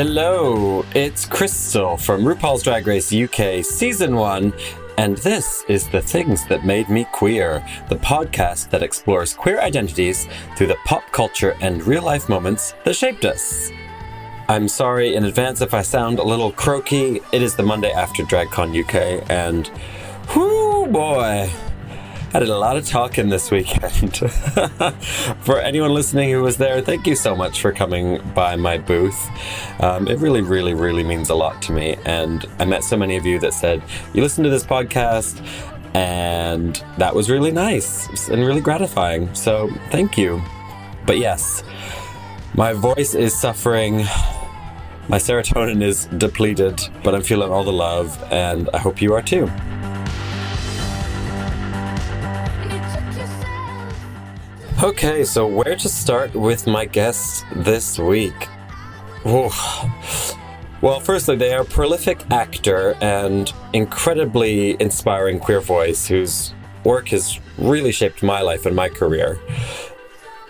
Hello, it's Crystal from RuPaul's Drag Race UK Season 1, and this is The Things That Made Me Queer, the podcast that explores queer identities through the pop culture and real life moments that shaped us. I'm sorry in advance if I sound a little croaky. It is the Monday after DragCon UK, and whoo boy, I did a lot of talking this weekend. for anyone listening who was there, thank you so much for coming by my booth. Um, it really, really, really means a lot to me. And I met so many of you that said, You listen to this podcast, and that was really nice and really gratifying. So thank you. But yes, my voice is suffering. My serotonin is depleted, but I'm feeling all the love, and I hope you are too. Okay, so where to start with my guests this week? Ooh. Well, firstly, they are a prolific actor and incredibly inspiring queer voice whose work has really shaped my life and my career.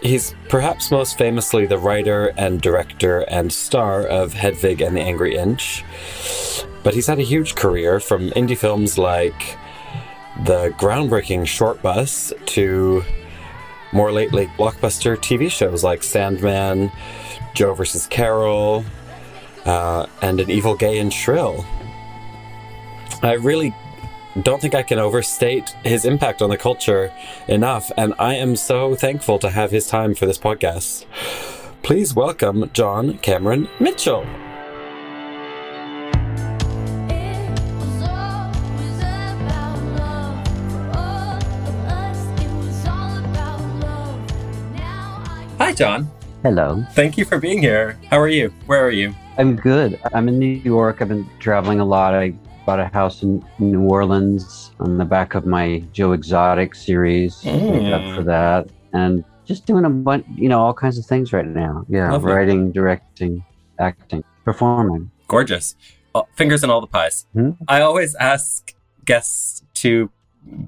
He's perhaps most famously the writer and director and star of Hedwig and the Angry Inch, but he's had a huge career from indie films like the groundbreaking Shortbus to more lately blockbuster TV shows like Sandman, Joe vs. Carole, uh, and An Evil Gay and Shrill. I really don't think I can overstate his impact on the culture enough, and I am so thankful to have his time for this podcast. Please welcome John Cameron Mitchell. Hi, John. Hello. Thank you for being here. How are you? Where are you? I'm good. I'm in New York. I've been traveling a lot. I bought a house in New Orleans on the back of my Joe Exotic series. Mm. Up for that. And just doing a bunch, you know, all kinds of things right now. Yeah. Lovely. Writing, directing, acting, performing. Gorgeous. Oh, fingers in all the pies. Hmm? I always ask guests to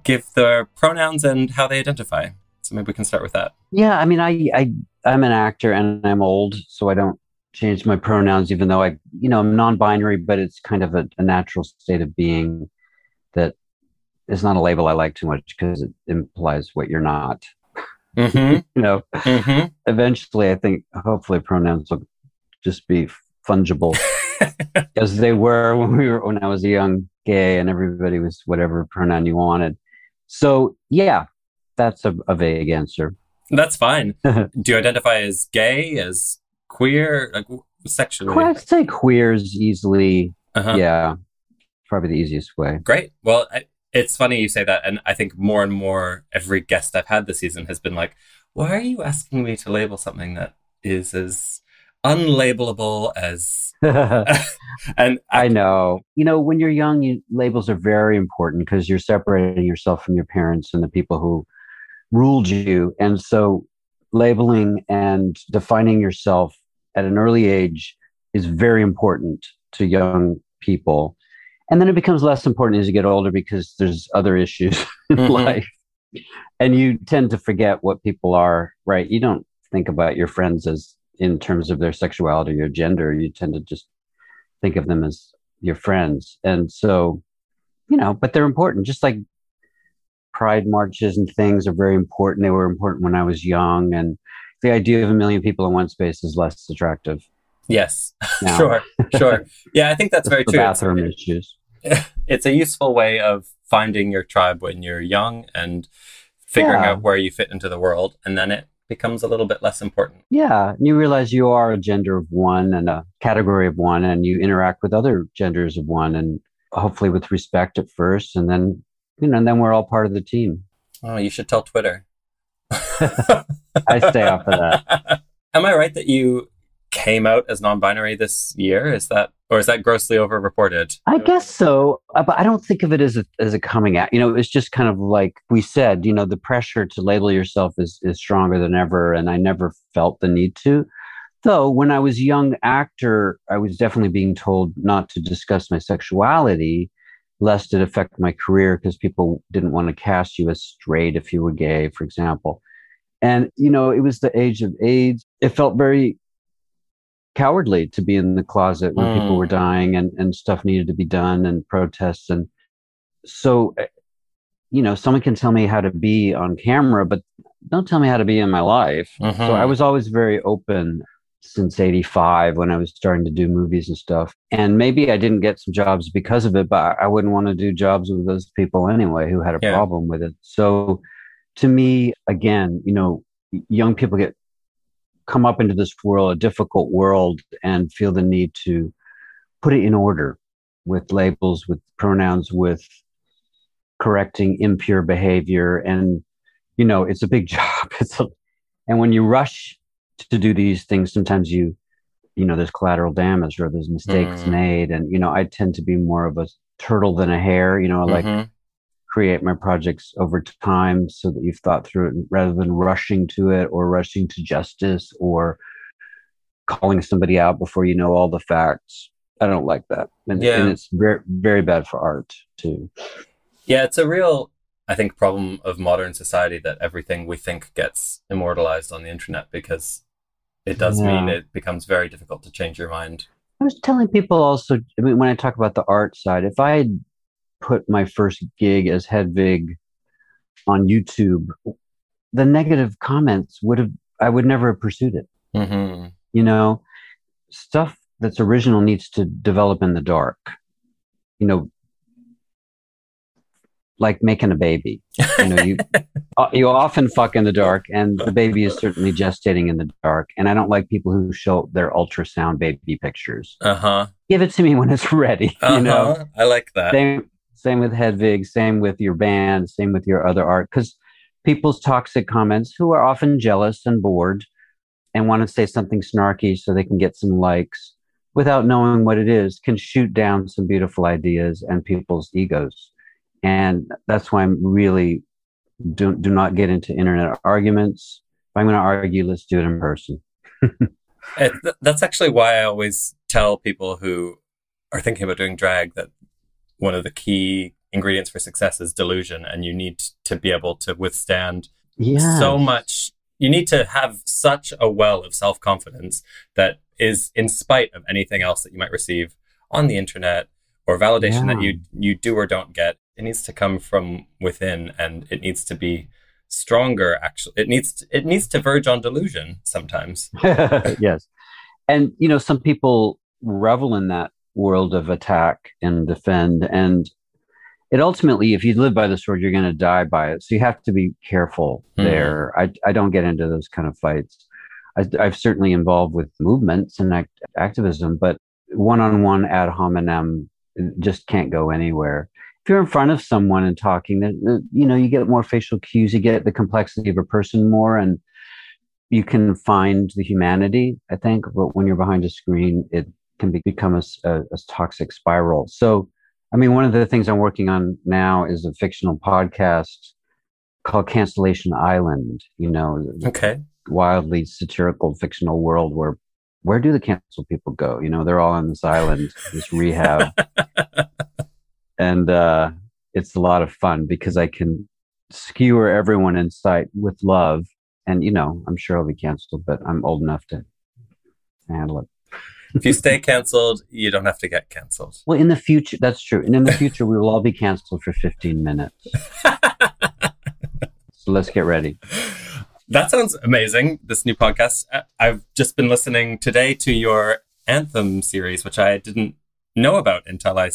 give their pronouns and how they identify. So maybe we can start with that. Yeah. I mean, I, I, I'm an actor and I'm old, so I don't change my pronouns, even though I, you know, I'm non-binary, but it's kind of a, a natural state of being that is not a label I like too much because it implies what you're not. Mm-hmm. You know, mm-hmm. eventually, I think hopefully pronouns will just be fungible as they were when we were when I was a young gay and everybody was whatever pronoun you wanted. So yeah, that's a, a vague answer. That's fine. Do you identify as gay, as queer, like sexually? Well, I'd say queers easily. Uh-huh. Yeah, probably the easiest way. Great. Well, I, it's funny you say that, and I think more and more every guest I've had this season has been like, "Why are you asking me to label something that is as unlabelable as?" and I know. You know, when you're young, you, labels are very important because you're separating yourself from your parents and the people who ruled you. And so labeling and defining yourself at an early age is very important to young people. And then it becomes less important as you get older because there's other issues in Mhm. life. And you tend to forget what people are, right? You don't think about your friends as in terms of their sexuality or gender. You tend to just think of them as your friends. And so, you know, but they're important. Just like pride marches and things are very important. They were important when I was young. And the idea of a million people in one space is less attractive. yes, now. sure, sure. Yeah, I think that's very true. It's- bathroom issues. it's a useful way of finding your tribe when you're young and figuring Yeah. out where you fit into the world and then it becomes a little bit less important Yeah. And you realize you are a gender of one and a category of one, and you interact with other genders of one, and hopefully with respect at first. And then, you know, and then we're all part of the team. oh you should tell twitter I stay off of that. am i right that you came out as non-binary this year is that or is that grossly overreported I guess so, uh, but I don't think of it as a as a coming out. You know, it's just kind of like we said. You know, the pressure to label yourself is is stronger than ever, and I never felt the need to. Though when I was a young actor, I was definitely being told not to discuss my sexuality, lest it affect my career, because people didn't want to cast you as straight if you were gay, for example. And you know, it was the age of AIDS. It felt very cowardly to be in the closet when mm. people were Mm. dying and, and stuff needed to be done and protests. And so, eh, you know, someone can tell me how to be on camera, but don't tell me how to be in my life. So Mhm. I was always very open since 85 when I was starting to do movies and stuff. And maybe I didn't get some jobs because of it, but I wouldn't want to do jobs with those people anyway who had a Yeah. problem with it. So to me, again, you know, young people get come up into this world, a difficult world, and feel the need to put it in order with labels, with pronouns, with correcting impure behavior. And, you know, it's a big job. It's a, and when you rush to do these things, sometimes you, you know, there's collateral damage or there's mistakes Mm. made. And, you know, I tend to be more of a turtle than a hare, you know, I like Mhm. create my projects over time so that you've thought through it rather than rushing to it or rushing to justice or calling somebody out before you know all the facts. I don't like that. And, Yeah. and it's very, very bad for art too. Yeah, it's a real, I think, problem of modern society that everything we think gets immortalized on the internet because it does Yeah. mean it becomes very difficult to change your mind. I was telling people also, I mean, when I talk about the art side, if I had put my first gig as Hedwig on YouTube, the negative comments would have, I would never have pursued it. hmm you know stuff that's original needs to develop in the dark you know like making a baby you know you uh, you often fuck in the dark and the baby is certainly gestating in the dark and i don't like people who show their ultrasound baby pictures Uh huh. give it to me when it's ready Uh-huh. you know I like that. same same with Hedwig, same with your band, same with your other art. Because people's toxic comments, who are often jealous and bored, and want to say something snarky so they can get some likes, without knowing what it is, can shoot down some beautiful ideas and people's egos. And that's why I'm really do do not get into internet arguments. If I'm going to argue, let's do it in person. Th- that's actually why I always tell people who are thinking about doing drag that one of the key ingredients for success is delusion, and you need to be able to withstand Yeah. so much. You need to have such a well of self confidence that is in spite of anything else that you might receive on the internet or validation that you you do or don't get. It needs to come from within, and it needs to be stronger. Actually, it needs to, it needs to verge on delusion sometimes. yes. And, you know, some people revel in that world of attack and defend. And it ultimately, if you live by the sword, you're going to die by it. So you have to be careful Mhm. there. I, I don't get into those kind of fights. I, I've certainly involved with movements and act, activism, but one on one ad hominem just can't go anywhere. If you're in front of someone and talking, then, you know, you get more facial cues, you get the complexity of a person more, and you can find the humanity, I think. But when you're behind a screen, it can be, become a toxic spiral. So, I mean, one of the things I'm working on now is a fictional podcast called Cancellation Island, you know, Okay. wildly satirical fictional world where where do the cancel people go? You know, they're all on this island, this rehab. and uh, it's a lot of fun because I can skewer everyone in sight with love. And, you know, I'm sure I'll be canceled, but I'm old enough to handle it. if you stay canceled, you don't have to get canceled. Well, in the future, that's true. And in the future, we will all be canceled for 15 minutes. So let's get ready. That sounds amazing. This new podcast. I- I've just been listening today to your Anthem series, which I didn't know about until I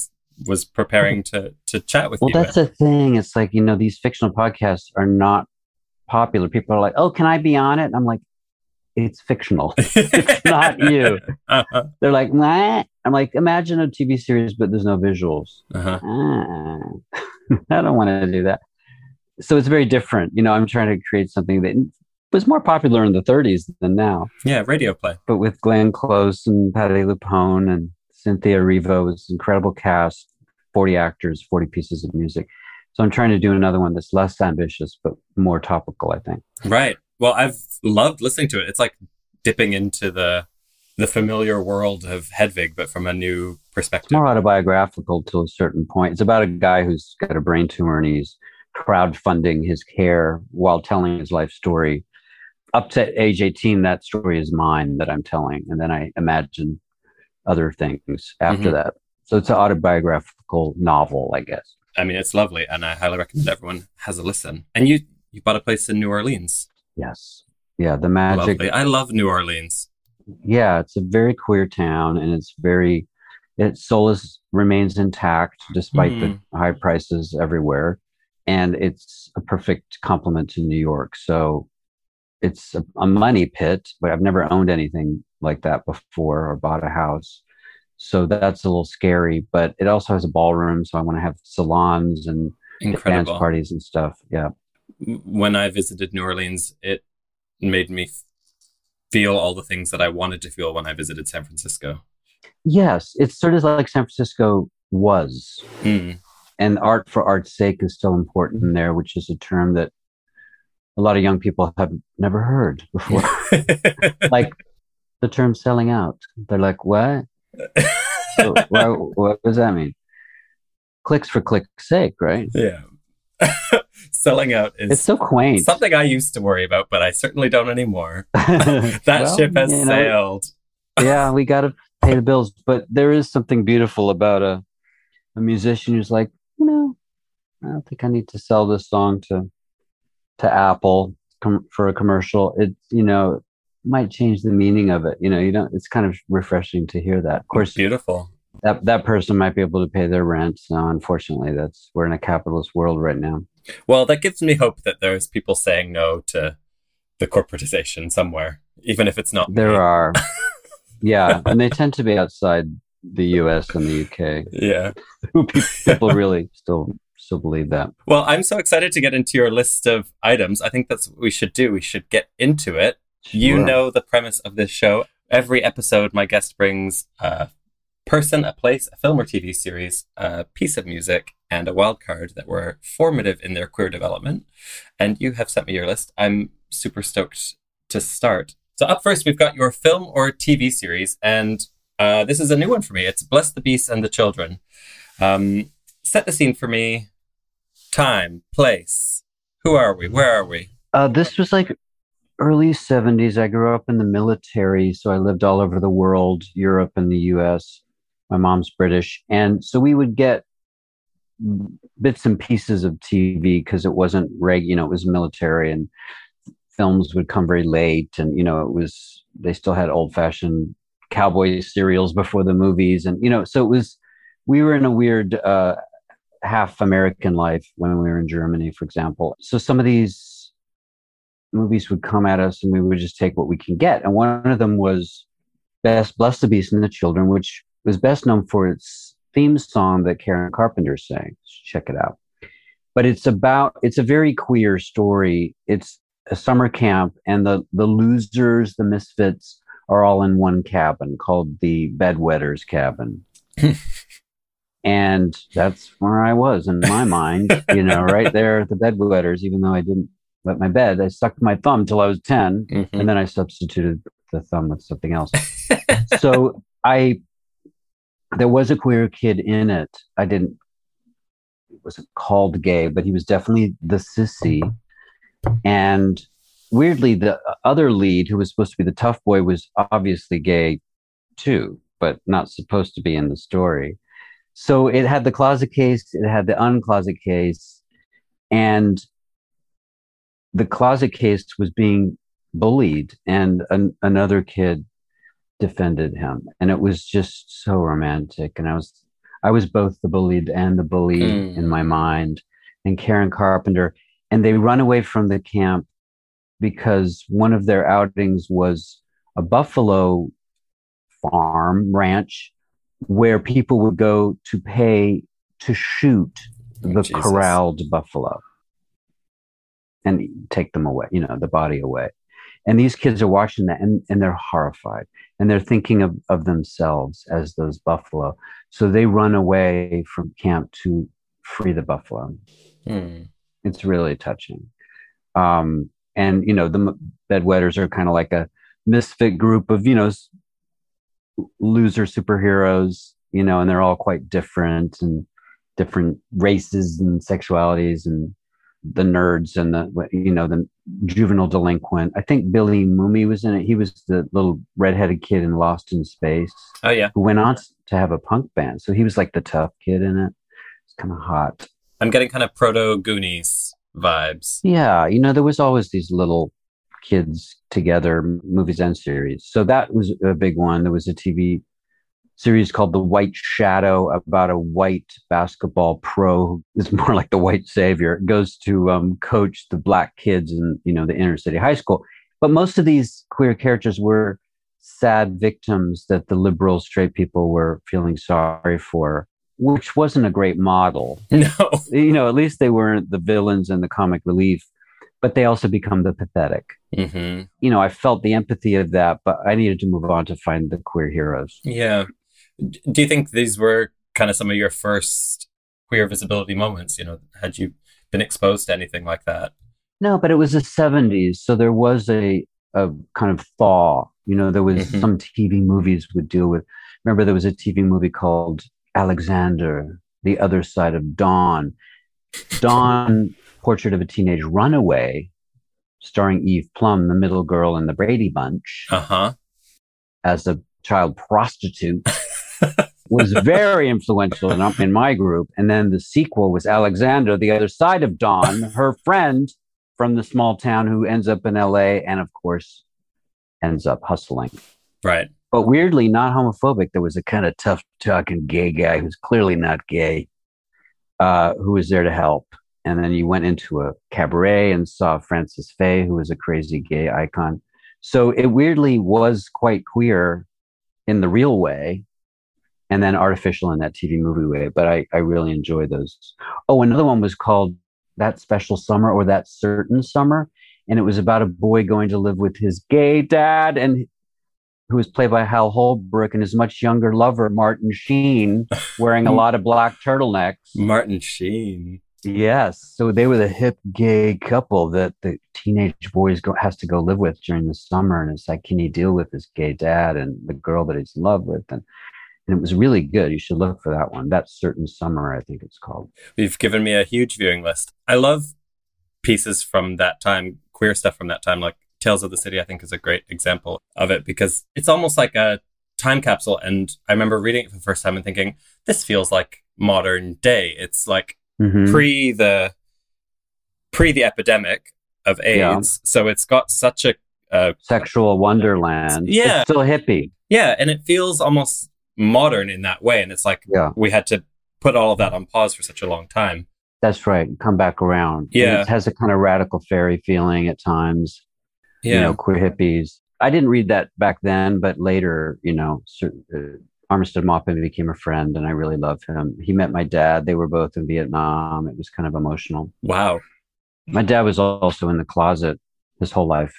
was preparing to to chat with Well, you. that's the thing. It's like, you know, these fictional podcasts are not popular. People are like, oh, can I be on it? And I'm like, it's fictional. it's not you. uh-huh. They're like, what? I'm like, imagine a TV series, but there's no visuals. Uh-huh. Ah, I don't want to do that. So it's very different. You know, I'm trying to create something that was more popular in the 30s than now. Yeah, radio play. But with Glenn Close and Patti LuPone and Cynthia Erivo, it's an incredible cast, 40 actors, 40 pieces of music. So I'm trying to do another one that's less ambitious, but more topical, I think. Right. Well, I've loved listening to it. It's like dipping into the the familiar world of Hedwig, but from a new It's perspective. more autobiographical to a certain point. It's about a guy who's got a brain tumor and he's crowdfunding his care while telling his life story up to age 18, that story is mine that I'm telling. And then I imagine other things after Mhm. that. So it's an autobiographical novel, I guess. I mean, it's lovely, and I highly recommend everyone has a listen. And you, you bought a place in New Orleans. Yes. Yeah. The magic. Lovely. I love New Orleans. Yeah. It's a very queer town and it's very, its soul is, remains intact despite Mhm. the high prices everywhere. And it's a perfect complement to New York. So it's a, a money pit, but I've never owned anything like that before or bought a house. So that's a little scary, but it also has a ballroom. So I want to have salons and dance parties and stuff. Yeah. When I visited New Orleans, it made me feel all the things that I wanted to feel when I visited San Francisco. Yes. It's sort of like San Francisco was. Mm. And art for art's sake is still important there, which is a term that a lot of young people have never heard before. like the term selling out. They're like, what? what, what does that mean? Clicks for click's sake, right? yeah. Selling out is It's so quaint. something I used to worry about, but I certainly don't anymore. That Well, ship has you know, sailed. yeah, we got to pay the bills, but there is something beautiful about a a musician who's like, you know, I don't think I need to sell this song to to Apple com- for a commercial. It, you know, might change the meaning of it. You know, you don't. It's kind of refreshing to hear that. Of course, Beautiful. that that person might be able to pay their rent. So unfortunately, that's we're in a capitalist world right now. Well, that gives me hope that there's people saying no to the corporatization somewhere, even if it's not. There me. are, yeah, and they tend to be outside the U.S. and the UK. Yeah. People really still still believe that. Well, I'm so excited to get into your list of items. I think that's what we should do. We should get into it. You Sure. know the premise of this show. Every episode, my guest brings a person, a place, a film or TV series, a piece of music, and a wild card that were formative in their queer development. And you have sent me your list. I'm super stoked to start. So, up first, we've got your film or TV series. And uh, this is a new one for me. It's Bless the Beasts and the Children. Um, set the scene for me. Time, place. Who are we? Where are we? Uh, this was like early 70s. I grew up in the military, so I lived all over the world, Europe and the US. My mom's British. And so we would get bits and pieces of TV because it wasn't reg, you know, it was military and films would come very late. And, you know, it was, they still had old fashioned cowboy serials before the movies. And, you know, so it was, we were in a weird, uh, half American life when we were in Germany, for example. So some of these movies would come at us and we would just take what we can get. And one of them was Best Bless the Beast and the Children, which was best known for its theme song that Karen Carpenter sang. Check it out. But it's about it's a very queer story. It's a summer camp and the the losers, the misfits are all in one cabin called the bedwetters cabin. and that's where I was in my mind, you know, right there at the bedwetters, even though I didn't wet my bed. I stuck my thumb till I was 10 Mhm. and then I substituted the thumb with something else. so I, there was a queer kid in it. I didn't, it wasn't called gay, but he was definitely the sissy. And weirdly, the other lead, who was supposed to be the tough boy, was obviously gay too, but not supposed to be in the story. So it had the closet case, it had the uncloset case, and the closet case was being bullied, and an, another kid defended him, and it was just so romantic. And I was, I was both the bullied and the bully Mm. in my mind. And Karen Carpenter, and they run away from the camp because one of their outings was a buffalo farm ranch where people would go to pay to shoot Oh, the corralled buffalo and take them away, you know, the body away. And these kids are watching that and, and they're horrified and they're thinking of, of themselves as those buffalo. So they run away from camp to free the buffalo. Hmm. It's really touching. Um, and, you know, the bedwetters are kind of like a misfit group of, you know, loser superheroes, you know, and they're all quite different and different races and sexualities and the nerds and the you know the juvenile delinquent. I think Billy Mumy was in it. He was the little redheaded kid in Lost in Space. Oh yeah, who went on to have a punk band. So he was like the tough kid in it. It's kind of hot. I'm getting kind of proto Goonies vibes. Yeah, you know there was always these little kids together movies and series. So that was a big one. There was a TV series called The White Shadow about a white basketball pro who is more like the white savior. It goes to um, coach the black kids in you know the inner city high school. But most of these queer characters were sad victims that the liberal straight people were feeling sorry for, which wasn't a great model. No, you know, at least they weren't the villains and the comic relief. But they also become the pathetic. Mm-hmm. You know, I felt the empathy of that, but I needed to move on to find the queer heroes. Yeah. Do you think these were kind of some of your first queer visibility moments? You know, had you been exposed to anything like that? No, but it was the 70s. So there was a, a kind of thaw. You know, there was mm-hmm. some TV movies would deal with. Remember, there was a TV movie called Alexander, The Other Side of Dawn. Dawn, Portrait of a Teenage Runaway, starring Eve Plumb, the middle girl in the Brady Bunch, uh-huh. as a child prostitute. was very influential in, in my group. And then the sequel was Alexander, the other side of Dawn, her friend from the small town who ends up in LA and, of course, ends up hustling. Right. But weirdly, not homophobic. There was a kind of tough talking gay guy who's clearly not gay, uh, who was there to help. And then you went into a cabaret and saw Frances Faye, who was a crazy gay icon. So it weirdly was quite queer in the real way and then artificial in that TV movie way. But I, I really enjoy those. Oh, another one was called That Special Summer or That Certain Summer. And it was about a boy going to live with his gay dad and who was played by Hal Holbrook and his much younger lover, Martin Sheen, wearing a lot of black turtlenecks. Martin Sheen. Yes. So they were the hip gay couple that the teenage boy go, has to go live with during the summer. And it's like, can he deal with his gay dad and the girl that he's in love with? And and it was really good. You should look for that one. That certain summer, I think it's called. You've given me a huge viewing list. I love pieces from that time, queer stuff from that time, like Tales of the City. I think is a great example of it because it's almost like a time capsule. And I remember reading it for the first time and thinking, this feels like modern day. It's like mm-hmm. pre the pre the epidemic of AIDS. Yeah. So it's got such a uh, sexual wonderland. Yeah, it's still hippie. Yeah, and it feels almost modern in that way. And it's like yeah. we had to put all of that on pause for such a long time. That's right. Come back around. Yeah. And it has a kind of radical fairy feeling at times. Yeah. You know, queer hippies. I didn't read that back then, but later, you know, uh, Armistead Maupin became a friend and I really love him. He met my dad. They were both in Vietnam. It was kind of emotional. Wow. My dad was also in the closet his whole life,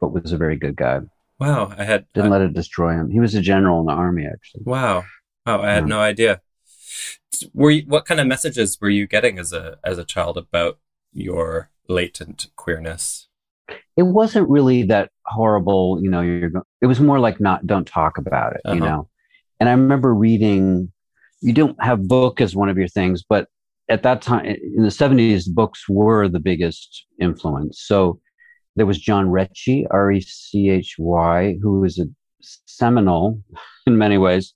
but was a very good guy. Wow, I had didn't let it destroy him. He was a general in the army, actually. Wow, wow, I had yeah. no idea. Were you, what kind of messages were you getting as a as a child about your latent queerness? It wasn't really that horrible, you know. You're it was more like not don't talk about it, uh-huh. you know. And I remember reading. You don't have book as one of your things, but at that time in the 70s books were the biggest influence so there was John Rechy, R E C H Y, who was a seminal in many ways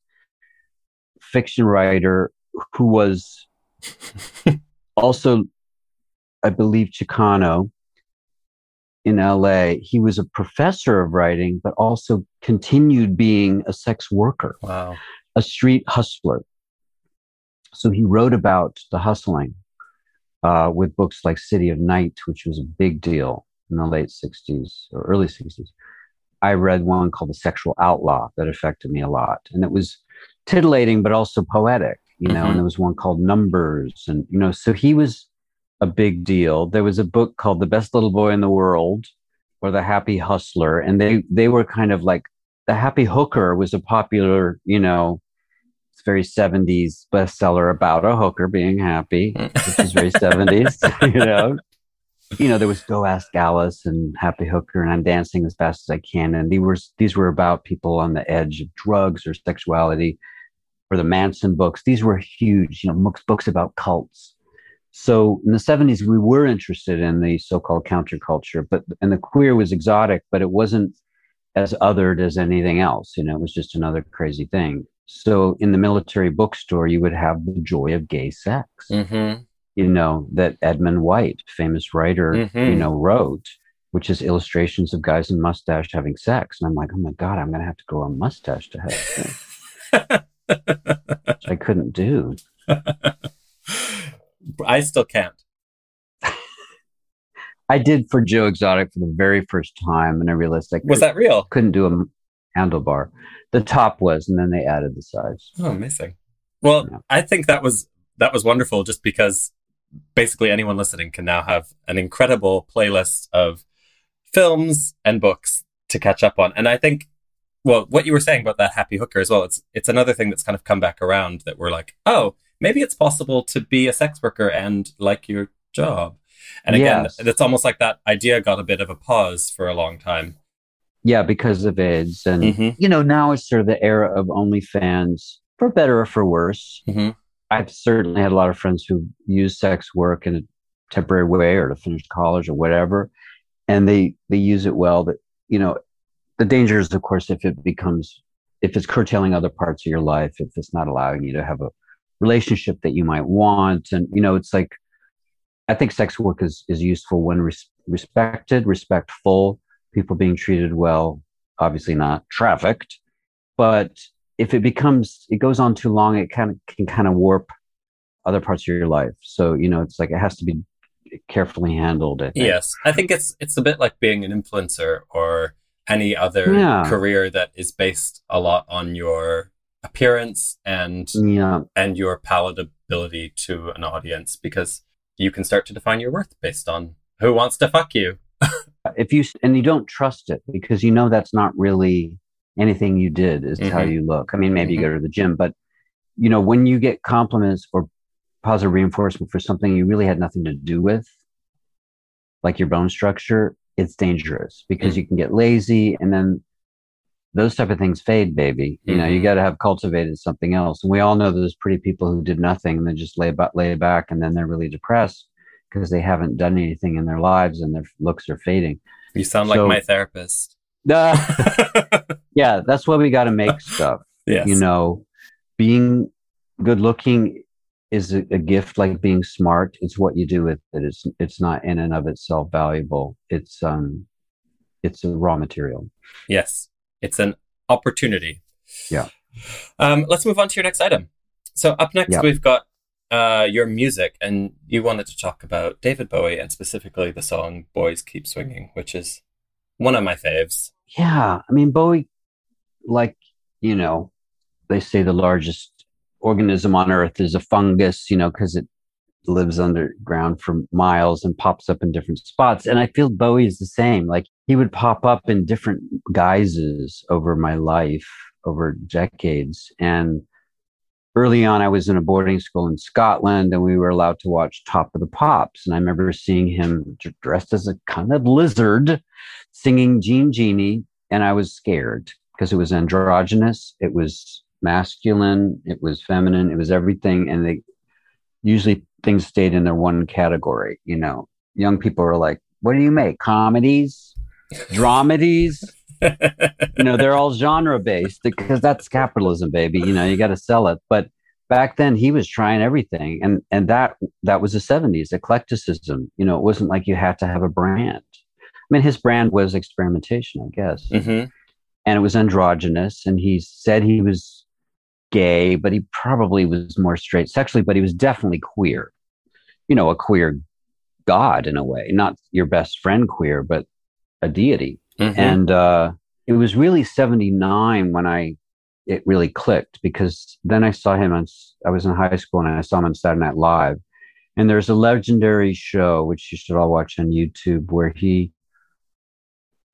fiction writer who was also, I believe, Chicano in LA. He was a professor of writing, but also continued being a sex worker, wow. a street hustler. So he wrote about the hustling uh, with books like City of Night, which was a big deal in the late 60s or early 60s, I read one called The Sexual Outlaw that affected me a lot. And it was titillating, but also poetic, you know, mm-hmm. and there was one called Numbers. And, you know, so he was a big deal. There was a book called The Best Little Boy in the World or The Happy Hustler. And they, they were kind of like The Happy Hooker was a popular, you know, it's very 70s bestseller about a hooker being happy, which is very 70s, you know you know, there was Go Ask Alice and Happy Hooker and I'm Dancing as Fast as I Can. And these were, these were about people on the edge of drugs or sexuality or the Manson books. These were huge, you know, books, books about cults. So in the 70s, we were interested in the so called counterculture, but and the queer was exotic, but it wasn't as othered as anything else. You know, it was just another crazy thing. So in the military bookstore, you would have the joy of gay sex. Mm-hmm. You know that Edmund White, famous writer, Mm-hmm. you know, wrote, which is illustrations of guys in mustache having sex. And I'm like, oh my god, I'm gonna have to grow a mustache to have sex, which I couldn't do. I still can't. I did for Joe Exotic for the very first time, and I realized I Was that real? couldn't do a handlebar. The top was, and then they added the sides. Oh, amazing. Well, Yeah. I think that was that was wonderful just because basically anyone listening can now have an incredible playlist of films and books to catch up on. And I think well, what you were saying about that happy hooker as well, it's it's another thing that's kind of come back around that we're like, oh, maybe it's possible to be a sex worker and like your job. And again, Yes. it's almost like that idea got a bit of a pause for a long time. Yeah, because of AIDS, and Mm-hmm. you know now it's sort of the era of OnlyFans, for better or for worse. Mm-hmm. I've certainly had a lot of friends who use sex work in a temporary way or to finish college or whatever, and they they use it well. That you know, the danger is, of course, if it becomes if it's curtailing other parts of your life, if it's not allowing you to have a relationship that you might want, and you know, it's like I think sex work is is useful when res- respected, respectful, people being treated well, obviously not trafficked, but if it becomes it goes on too long it kind of can kind of warp other parts of your life so you know it's like it has to be carefully handled I. Yes, I think it's it's a bit like being an influencer or any other Yeah. career that is based a lot on your appearance and yeah and your palatability to an audience because you can start to define your worth based on who wants to fuck you. if you and you don't trust it because you know that's not really anything you did is how Mhm. you look i mean maybe you go to the gym but you know when you get compliments or positive reinforcement for something you really had nothing to do with like your bone structure it's dangerous because Mm. you can get lazy and then those type of things fade baby you know you Mhm. got to have cultivated something else and we all know those pretty people who did nothing and they just lay, ba- lay back and then they're really depressed because they haven't done anything in their lives and their looks are fading You sound like my therapist. uh, yeah, that's why we got to make stuff. yes. You know, being good looking is a, a gift like being smart. It's what you do with it. It's it's not in and of itself valuable. It's um it's a raw material. Yes, it's an opportunity. Yeah. Um, let's move on to your next item. So up next, Yeah. we've got uh, your music, and you wanted to talk about David Bowie and specifically the song "Boys Keep Swinging," which is one of my faves. Yeah, I mean Bowie, like you know, they say the largest organism on Earth is a fungus. You know, because it lives underground for miles and pops up in different spots. And I feel Bowie is the same. Like he would pop up in different guises over my life, over decades. And early on, I was in a boarding school in Scotland and we were allowed to watch Top of the Pops. And I remember seeing him dressed as a kind of lizard singing Jean Genie. And I was scared because it was androgynous, it was masculine, it was feminine, it was everything. And they usually things stayed in their one category. You know, young people are like, what do you make? Comedies, dramedies? you know, they're all genre based because that's capitalism, baby. You know, you got to sell it. But back then he was trying everything. And, and that, that was the seventies eclecticism. You know, it wasn't like you had to have a brand. I mean, his brand was experimentation, I guess. hmm And it was androgynous. And he said he was gay, but he probably was more straight sexually, but he was definitely queer. You know, a queer god in a way, not your best friend queer, but a deity. hmm And uh, it was really 79 when I, it really clicked because then I saw him on, I was in high school and I saw him on Saturday Night Live. And there's a legendary show, which you should all watch on YouTube, where he,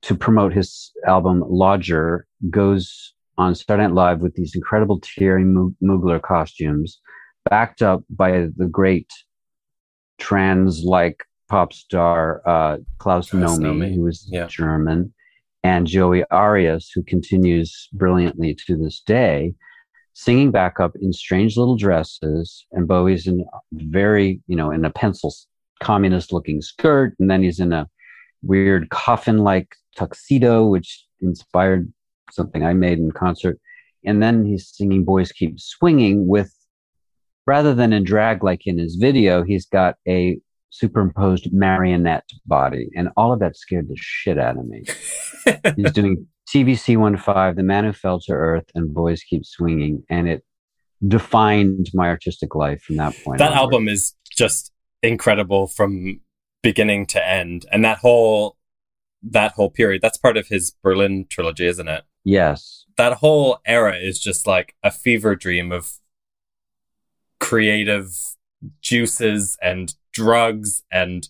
to promote his album Lodger, goes on Saturday Night Live with these incredible Thierry Mu- Mugler costumes, backed up by the great trans-like pop star uh, Klaus Klaus Nomi, Nomi, who was yeah. German, and Joey Arias, who continues brilliantly to this day. singing backup in strange little dresses, and Bowie's in very, you know, in a pencil communist looking skirt, and then he's in a weird coffin like tuxedo, which inspired something I made in concert. And then he's singing Boys Keep Swinging with, rather than in drag like in his video, he's got a superimposed marionette body. And all of that scared the shit out of me. he's doing TVC15, The Man Who Fell to Earth, and Boys Keep Swinging. And it defined my artistic life from that point. That onward. album is just incredible from beginning to end. And that whole that whole period, that's part of his Berlin trilogy, isn't it? Yes. That whole era is just like a fever dream of creative juices and drugs and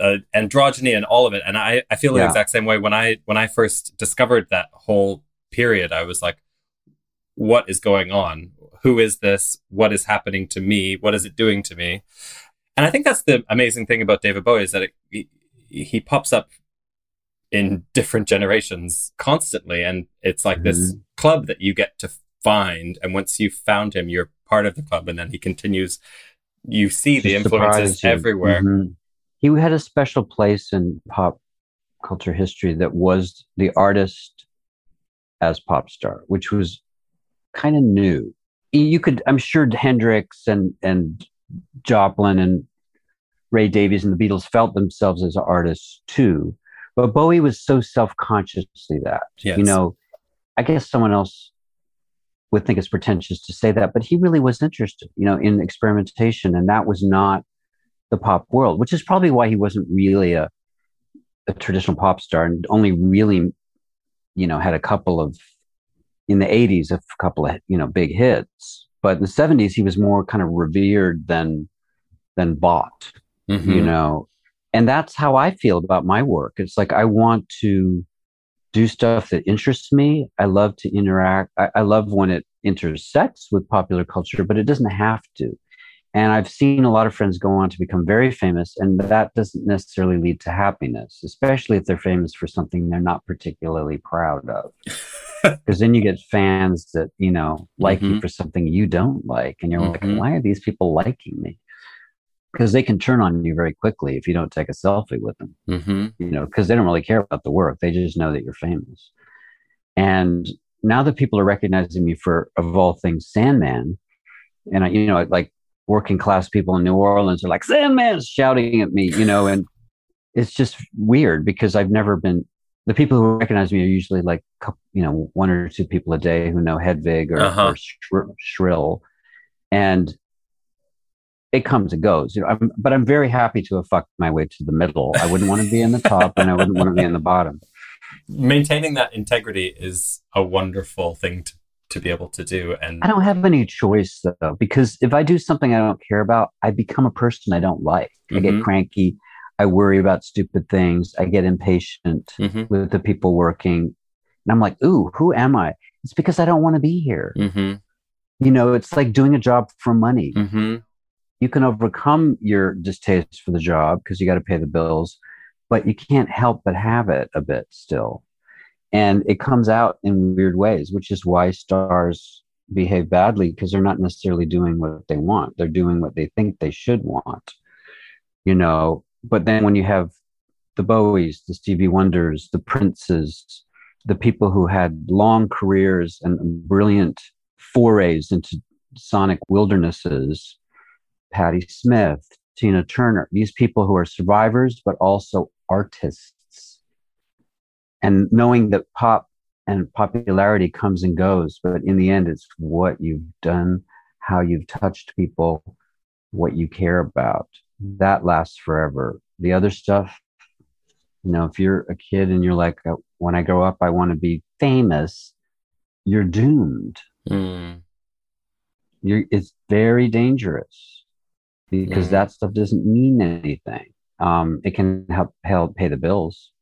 uh, androgyny and all of it. And I, I feel the yeah. exact same way when I when I first discovered that whole period. I was like, what is going on? Who is this? What is happening to me? What is it doing to me? And I think that's the amazing thing about David Bowie is that it, he, he pops up in different generations constantly. And it's like mm-hmm. this club that you get to find. And once you've found him, you're part of the club. And then he continues. You see the influences everywhere. Mm-hmm. He had a special place in pop culture history that was the artist as pop star, which was kind of new. You could, I'm sure, Hendrix and and Joplin and Ray Davies and the Beatles felt themselves as artists too. But Bowie was so self consciously that. Yes. You know, I guess someone else would think it's pretentious to say that, but he really was interested, you know, in experimentation. And that was not the pop world, which is probably why he wasn't really a, a traditional pop star and only really, you know, had a couple of, in the 80s, a couple of, you know, big hits. But in the 70s, he was more kind of revered than than bought, mm-hmm. you know and that's how I feel about my work. It's like I want to do stuff that interests me. I love to interact. I, I, love when it intersects with popular culture, but it doesn't have to. And I've seen a lot of friends go on to become very famous, and that doesn't necessarily lead to happiness, especially if they're famous for something they're not particularly proud of. Because then you get fans that, you know, like mm-hmm. you for something you don't like. And you're mm-hmm. like, why are these people liking me? Because they can turn on you very quickly if you don't take a selfie with them. Mm-hmm. You know, because they don't really care about the work; they just know that you're famous. And now that people are recognizing me for, of all things, Sandman, and I, you know, like working class people in New Orleans are like Sandman shouting at me, you know, and it's just weird because I've never been. The people who recognize me are usually like, you know, one or two people a day who know Hedwig or, uh-huh. or Shrill, and it comes and goes. You know, I'm, but I'm very happy to have fucked my way to the middle. I wouldn't want to be in the top, and I wouldn't want to be in the bottom. Maintaining that integrity is a wonderful thing to, to be able to do. And I don't have any choice though, because if I do something I don't care about, I become a person I don't like. Mm-hmm. I get mm-hmm. cranky. I worry about stupid things. I get impatient mm-hmm. with the people working, and I'm like, "Ooh, who am I?" It's because I don't want to be here. Mm-hmm. You know, it's like doing a job for money. You can overcome your distaste for the job because you got to pay the bills, but you can't help but have it a bit still. And it comes out in weird ways, which is why stars behave badly because they're not necessarily doing what they want. They're doing what they think they should want, you know. But then when you have the Bowies, the Stevie Wonders, the Princes, the people who had long careers and brilliant forays into sonic wildernesses Patti Smith, Tina Turner, these people who are survivors, but also artists. And knowing that pop and popularity comes and goes, but in the end, it's what you've done, how you've touched people, what you care about. That lasts forever. The other stuff, you know, if you're a kid and you're like, uh, when I grow up, I want to be famous, you're doomed. Mm. You're, it's very dangerous because that stuff doesn't mean anything. Um, it can help help pay the bills,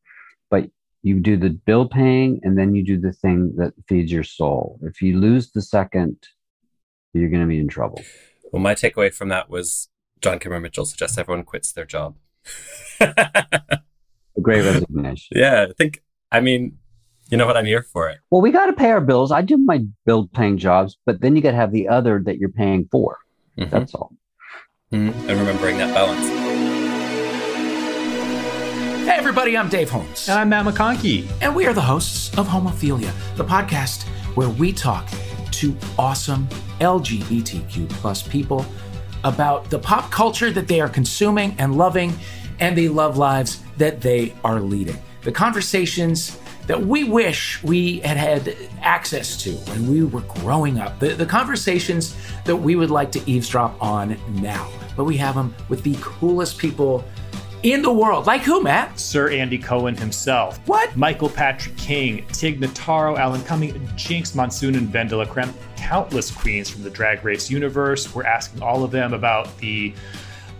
but you do the bill paying and then you do the thing that feeds your soul. If you lose the second, you're going to be in trouble. Well, my takeaway from that was John Cameron Mitchell suggests everyone quits their job. A great resignation. Yeah, I think. I mean, You know what? I'm here for it. Well, we got to pay our bills. I do my bill paying jobs, but then you got to have the other that you're paying for. Mhm. That's all. Mhm. And remembering that balance. Hey, everybody, I'm Dave Holmes. And I'm Matt McConkey. And we are the hosts of Homophilia, the podcast where we talk to awesome LGBTQ plus people about the pop culture that they are consuming and loving, and the love lives that they are leading. The conversations that we wish we had had access to when we were growing up. The, the conversations that we would like to eavesdrop on now. But we have them with the coolest people in the world. Like who, Matt? Sir Andy Cohen himself. What? Michael Patrick King, Tig Notaro, Alan Cumming, Jinkx Monsoon, and Vendela Creme. Countless queens from the Drag Race universe. We're asking all of them about the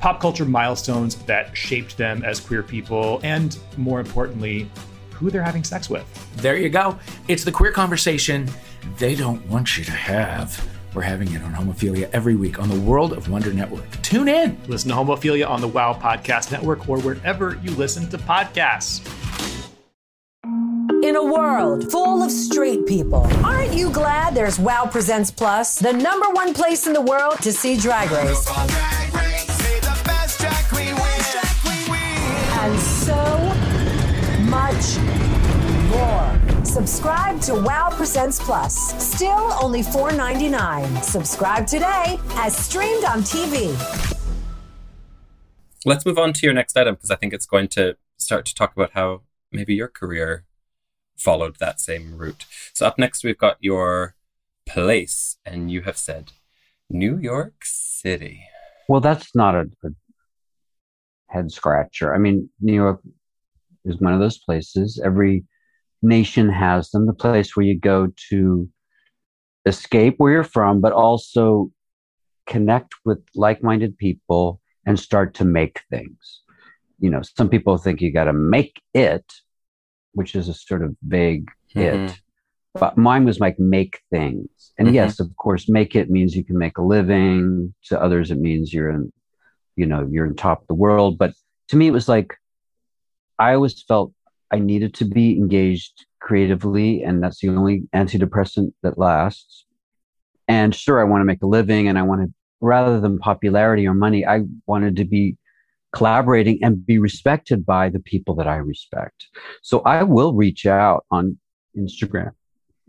pop culture milestones that shaped them as queer people, and more importantly, who they're having sex with. There you go. It's the queer conversation they don't want you to have. We're having it on Homophilia every week on the World of Wonder Network. Tune in. Listen to Homophilia on the WOW Podcast Network or wherever you listen to podcasts. In a world full of straight people, aren't you glad there's WOW Presents Plus, the number one place in the world to see Drag Race? Subscribe to WOW Presents Plus. Still only $4.99. Subscribe today as streamed on TV. Let's move on to your next item because I think it's going to start to talk about how maybe your career followed that same route. So, up next, we've got your place, and you have said New York City. Well, that's not a, a head scratcher. I mean, New York is one of those places. Every nation has them. The place where you go to escape where you're from, but also connect with like-minded people and start to make things. You know, some people think you got to make it, which is a sort of vague Mhm. it. But mine was like make things. And Mhm. yes, of course, make it means you can make a living. To others, it means you're in, you know, you're in top of the world. But to me, it was like I always felt I needed to be engaged creatively, and that's the only antidepressant that lasts. And sure, I want to make a living, and I wanted rather than popularity or money, I wanted to be collaborating and be respected by the people that I respect. So I will reach out on Instagram,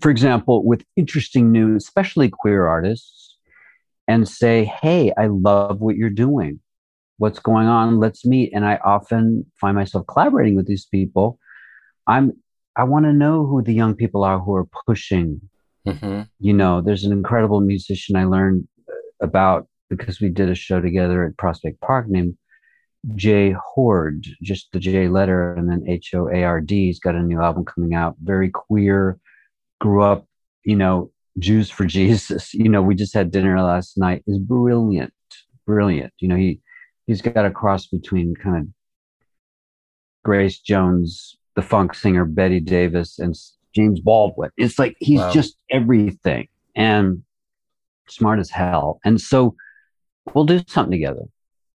for example, with interesting news, especially queer artists, and say, Hey, I love what you're doing. What's going on? Let's meet. And I often find myself collaborating with these people. I'm I want to know who the young people are who are pushing Mm-hmm. you know, there's an incredible musician I learned about because we did a show together at Prospect Park named J Hoard, just the J letter and then H O A R D. He's got a new album coming out, very queer, grew up, you know, Jews for Jesus. You know, we just had dinner last night. Is brilliant, brilliant. You know, he he's got a cross between kind of Grace Jones, the funk singer Betty Davis, and James Baldwin. It's like he's Wow. just everything and smart as hell. And so we'll do something together.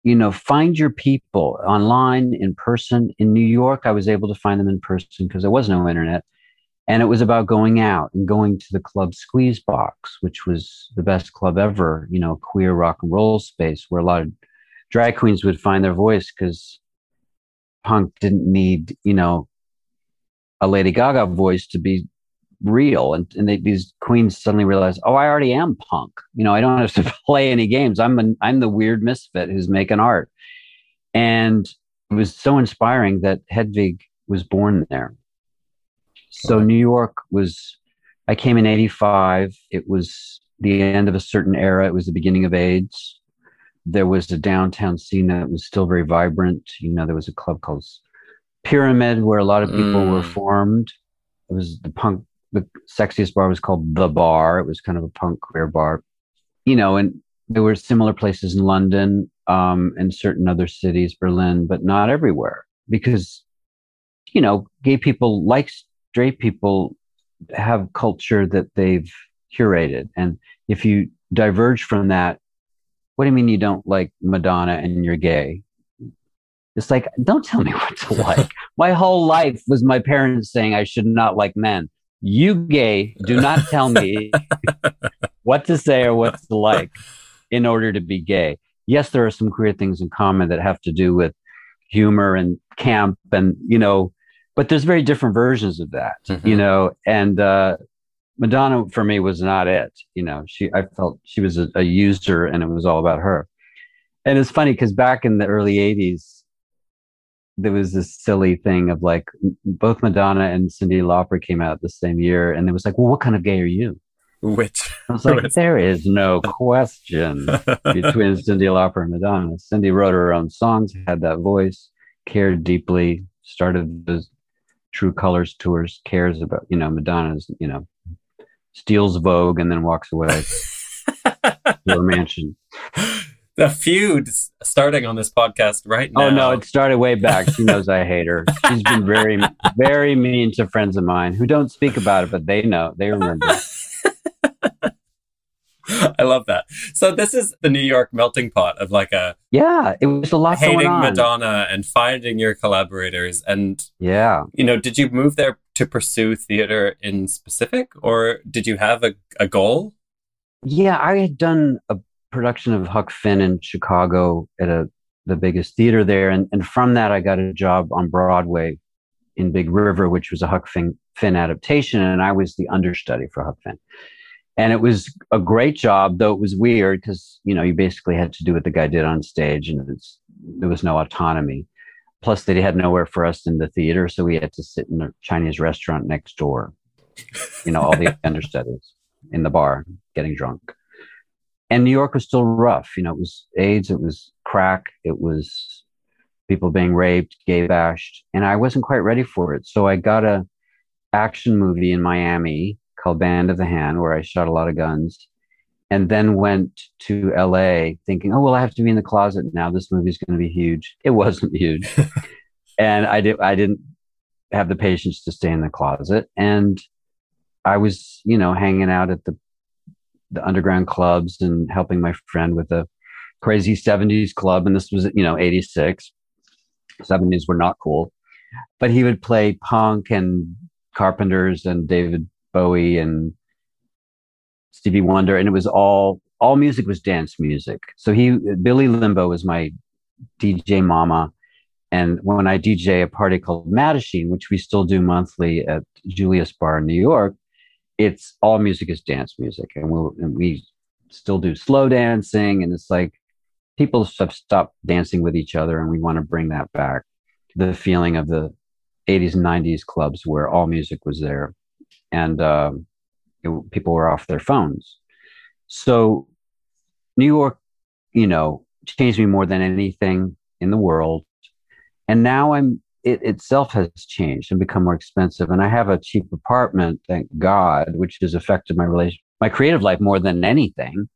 You know, find your people online, in person. In New York, I was able to find them in person because there was no internet. And it was about going out and going to the club Squeezebox, which was the best club ever, you know, queer rock and roll space where a lot of drag queens would find their voice because punk didn't need, you know, a Lady Gaga voice to be real. And, and they, these queens suddenly realized, oh, I already am punk. You know, I don't have to play any games. I'm an, I'm the weird misfit who's making art. And it was so inspiring that Hedwig was born there. So New York was, I came in 85. It was the end of a certain era. It was the beginning of AIDS. There was a downtown scene that was still very vibrant. You know, there was a club called Pyramid where a lot of people were Mm. formed. It was the punk, the sexiest bar was called The Bar. It was kind of a punk queer bar. You know, and there were similar places in London um, and certain other cities, Berlin, but not everywhere because, you know, gay people like straight people have culture that they've curated. And if you diverge from that, what do you mean you don't like Madonna and you're gay? It's like, don't tell me what to like. My whole life was my parents saying I should not like men. You gay, do not tell me what to say or what to like in order to be gay. Yes, there are some queer things in common that have to do with humor and camp and, you know, but there's very different versions of that, Mhm. you know, and, uh, Madonna for me was not it. You know, she, I felt she was a, a user and it was all about her. And it's funny because back in the early 80s, there was this silly thing of like both Madonna and Cyndi Lauper came out the same year, and it was like, well, what kind of gay are you? Which I was like, there is no question between Cyndi Lauper and Madonna. Cyndi wrote her own songs, had that voice, cared deeply, started the True Colors tours, cares about, you know, Madonna's, you know, steals Vogue and then walks away to her mansion. The feud starting on this podcast right now. Oh no, it started way back. She knows I hate her. She's been very, very mean to friends of mine who don't speak about it, but they know, they remember. I love that. So this is the New York melting pot of like a Yeah, it was a lot hating on. Madonna and finding your collaborators. And Yeah, you know, did you move there to pursue theater in specific, or did you have a, a goal? yeah. I had done a production of Huck Finn in Chicago at a the biggest theater there, and and from that I got a job on Broadway in Big River, which was a Huck Finn, Finn adaptation, and I was the understudy for Huck Finn. And it was a great job, though it was weird because you know you basically had to do what the guy did on stage, and it's, there was no autonomy. Plus, they had nowhere for us in the theater, so we had to sit in a Chinese restaurant next door. You know, all the understudies in the bar getting drunk. And New York was still rough. You know, it was AIDS, it was crack, it was people being raped, gay bashed, and I wasn't quite ready for it. So I got a action movie in Miami called Band of the Hand, where I shot a lot of guns, and then went to LA thinking, oh well, I have to be in the closet now. This movie's going to be huge. It wasn't huge, and I did. I didn't have the patience to stay in the closet, and I was, you know, hanging out at the the underground clubs and helping my friend with a crazy 70s club. And this was you know 86 70s were not cool. But he would play punk and carpenters and david bowie and stevie wonder. And it was all all music was dance music. So he billy limbo was my dj mama. And when i dj a party called Mattachine, which we still do monthly at julius bar in new york it's all music is dance music and we'll and we still do slow dancing and it's like people have stopped dancing with each other and we want to bring that back the feeling of the 80s and 90s clubs where all music was there and um, it- people were off their phones. So new york you know changed me more than anything in the world and now i'm it itself has changed and become more expensive. And i have a cheap apartment thank god which has affected my relation my creative life more than anything.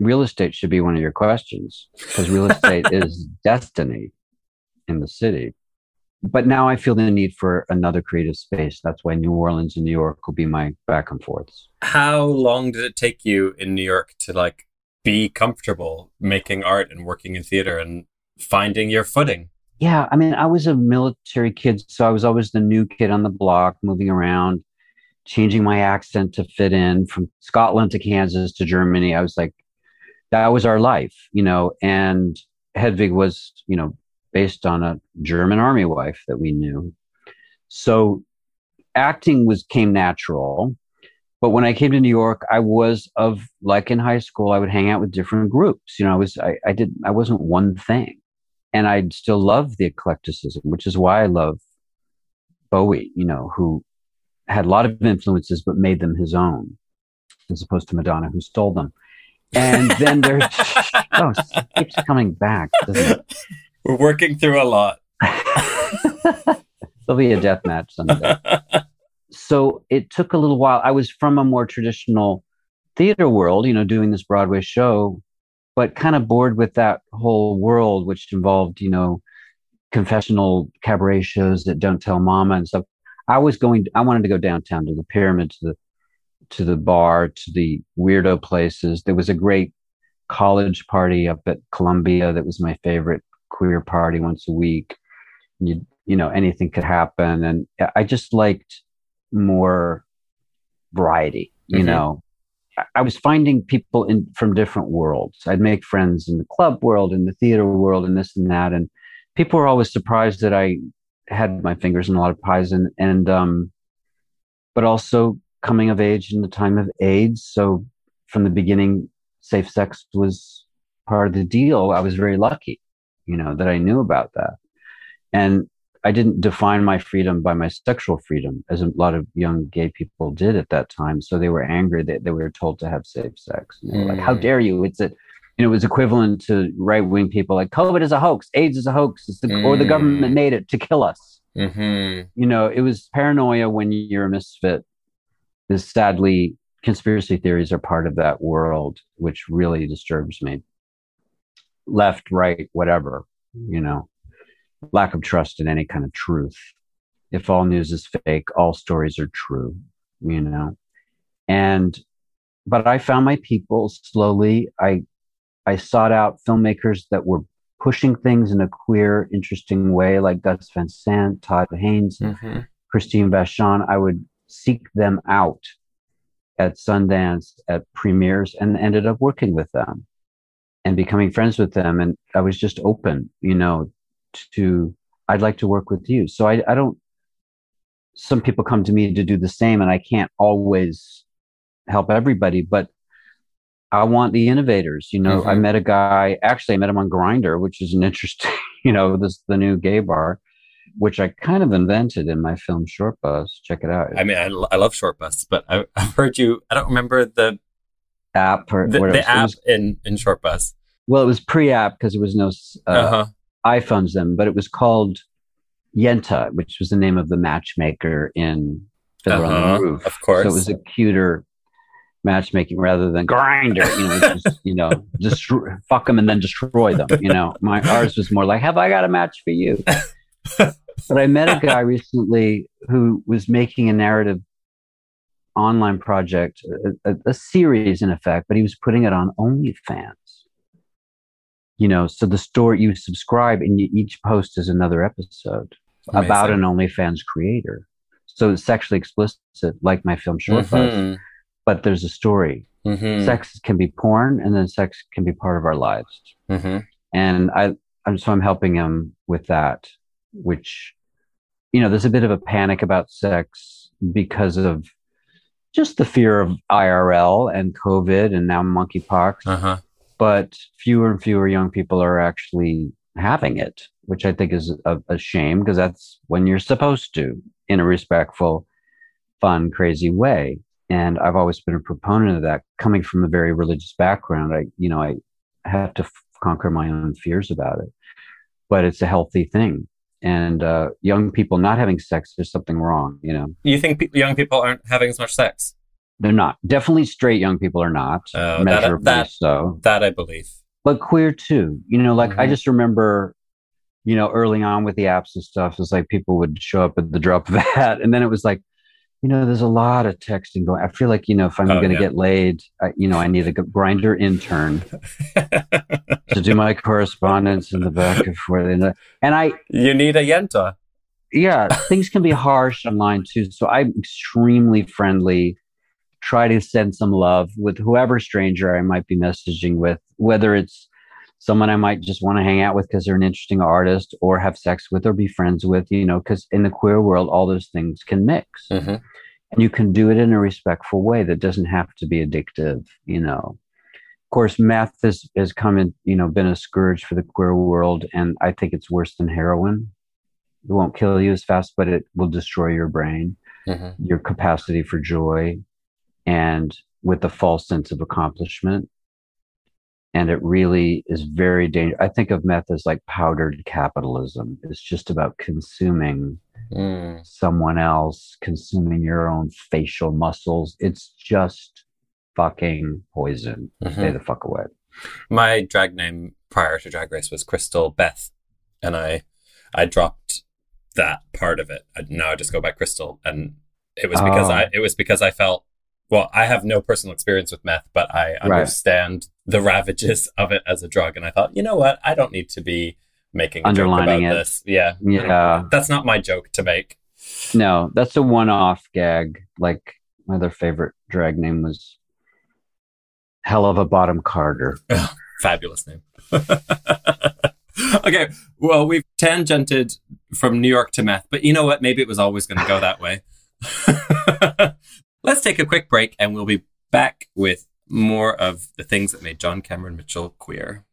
Real estate should be one of your questions because real estate is destiny in the city. But now i feel the need for another creative space. That's why new orleans and new york will be my back and forths. How long did it take you in New York to like be comfortable making art and working in theater and finding your footing? Yeah i mean i was a military kid so i was always the new kid on the block moving around changing my accent to fit in from scotland to kansas to germany. I was like that was our life you know and hedwig was you know based on a german army wife that we knew. So acting was came natural but when i came to new york i was of like in high school i would hang out with different groups you know i was i, I did i wasn't one thing and I still love the eclecticism, which is why I love Bowie, you know, who had a lot of influences but made them his own, as opposed to Madonna, who stole them. And then there's oh, it keeps coming back, We're working through a lot. There'll be a death match someday. so it took a little while. I was from a more traditional theater world, you know, doing this Broadway show, but kind of bored with that whole world, which involved, you know, confessional cabaret shows that don't tell mama and stuff. I was going, I wanted to go downtown to the pyramid, to the, to the bar, to the weirdo places. There was a great college party up at Columbia that was my favorite queer party once a week. You'd you know anything could happen and i just liked more variety you Mhm. know I- was finding people in from different worlds i'd make friends in the club world in the theater world and this and that and people were always surprised that i had my fingers in a lot of pies and and um but also coming of age in the time of AIDS. So from the beginning, safe sex was part of the deal. I was very lucky, you know, that I knew about that. And I didn't define my freedom by my sexual freedom, as a lot of young gay people did at that time. So they were angry that they were told to have safe sex. Were like, how Mm. dare you? It's a, you know, it was equivalent to right wing people like COVID is a hoax, AIDS is a hoax, it's the, or the Mm. government made it to kill us Mm-hmm. you know, it was paranoia when you're a misfit. Is sadly, conspiracy theories are part of that world, which really disturbs me. Left, right, whatever, you know, lack of trust in any kind of truth. If all news is fake, all stories are true, you know. And, but I found my people slowly. I, I sought out filmmakers that were pushing things in a queer, interesting way, like Gus Van Sant, Todd Haynes, Mm-hmm. Christine Vachon. I would seek them out at Sundance, at premieres, and ended up working with them and becoming friends with them. And I was just open, you know, to I'd like to work with you. So I, I don't. Some people come to me to do the same, and I can't always help everybody, but I want the innovators. You know, I Mhm. met a guy. Actually, I met him on Grindr, which is an interesting. You know, this the new gay bar, which I kind of invented in my film Shortbus. Check it out. I mean, I, I love Shortbus, but I, I've heard you. I don't remember the app or the, whatever. the app was- in in Shortbus. well, it was pre-app because there was no uh, Uh-huh. iPhones then, but it was called Yenta, which was the name of the matchmaker in Fiddler Uh-huh, the Roof. of course. So it was a cuter matchmaking rather than Grindr, you know, just, you know, just fuck them and then destroy them. You know, my ours was more like, have I got a match for you? but I met a guy recently who was making a narrative online project, a, a, a series in effect, but he was putting it on OnlyFans. You know, so the story you subscribe and you, each post is another episode about an OnlyFans creator. So it's sexually explicit, like my film Short Mhm. but there's a story. Mhm. Sex can be porn, and then sex can be part of our lives. Mhm. And I, I'm so I'm helping him with that, which, you know, there's a bit of a panic about sex because of just the fear of IRL and COVID and now monkeypox Uh-huh. But fewer and fewer young people are actually having it, which I think is a, a shame because that's when you're supposed to, in a respectful, fun, crazy way. And I've always been a proponent of that. Coming from a very religious background, I, you know, I have to f- conquer my own fears about it, but it's a healthy thing. And uh, young people not having sex, there's something wrong. You know, You think pe- young people aren't having as much sex? They're not. Definitely, straight young people are not. Oh, that- measurably that- so. That I believe. but queer too. You know, like I Mhm. just remember, you know, early on with the apps and stuff, it's like people would show up at the drop of a hat, and then it was like, you know, there's a lot of texting going. I feel like you know, if I'm Oh, going to yeah. get laid, I, you know, I need a Grindr intern to do my correspondence in the back of where they know. And I, you need a yenta. yeah, things can be harsh online too. So I'm extremely friendly. Try to send some love with whoever stranger I might be messaging with, whether it's someone I might just want to hang out with because they're an interesting artist or have sex with or be friends with, you know, because in the queer world, all those things can mix. Mhm. And you can do it in a respectful way that doesn't have to be addictive, you know. Of course, meth has, has come in, you know, been a scourge for the queer world. And I think it's worse than heroin. It won't kill you as fast, but it will destroy your brain, Mhm. your capacity for joy, and with a false sense of accomplishment. And it really is very dangerous. I think of meth as like powdered capitalism. It's just about consuming Mm. someone else, consuming your own facial muscles. It's just fucking poison. Mhm. Stay the fuck away. My drag name prior to Drag Race was Crystal Beth, and I I dropped that part of it. I, now I just go by Crystal, and it was because Oh. I it was because I felt well. I have no personal experience with meth, but I Right. understand the ravages of it as a drug, and I thought, you know what, I don't need to be making a Underlining joke about it. this. Yeah. Yeah. That's not my joke to make. No, that's a one-off gag. Like my other favorite drag name was Hell of a Bottom Carter. Fabulous name. okay. Well, we've tangented from New York to meth, but you know what? Maybe it was always going to go that way. Let's take a quick break and we'll be back with more of the things that made John Cameron Mitchell queer.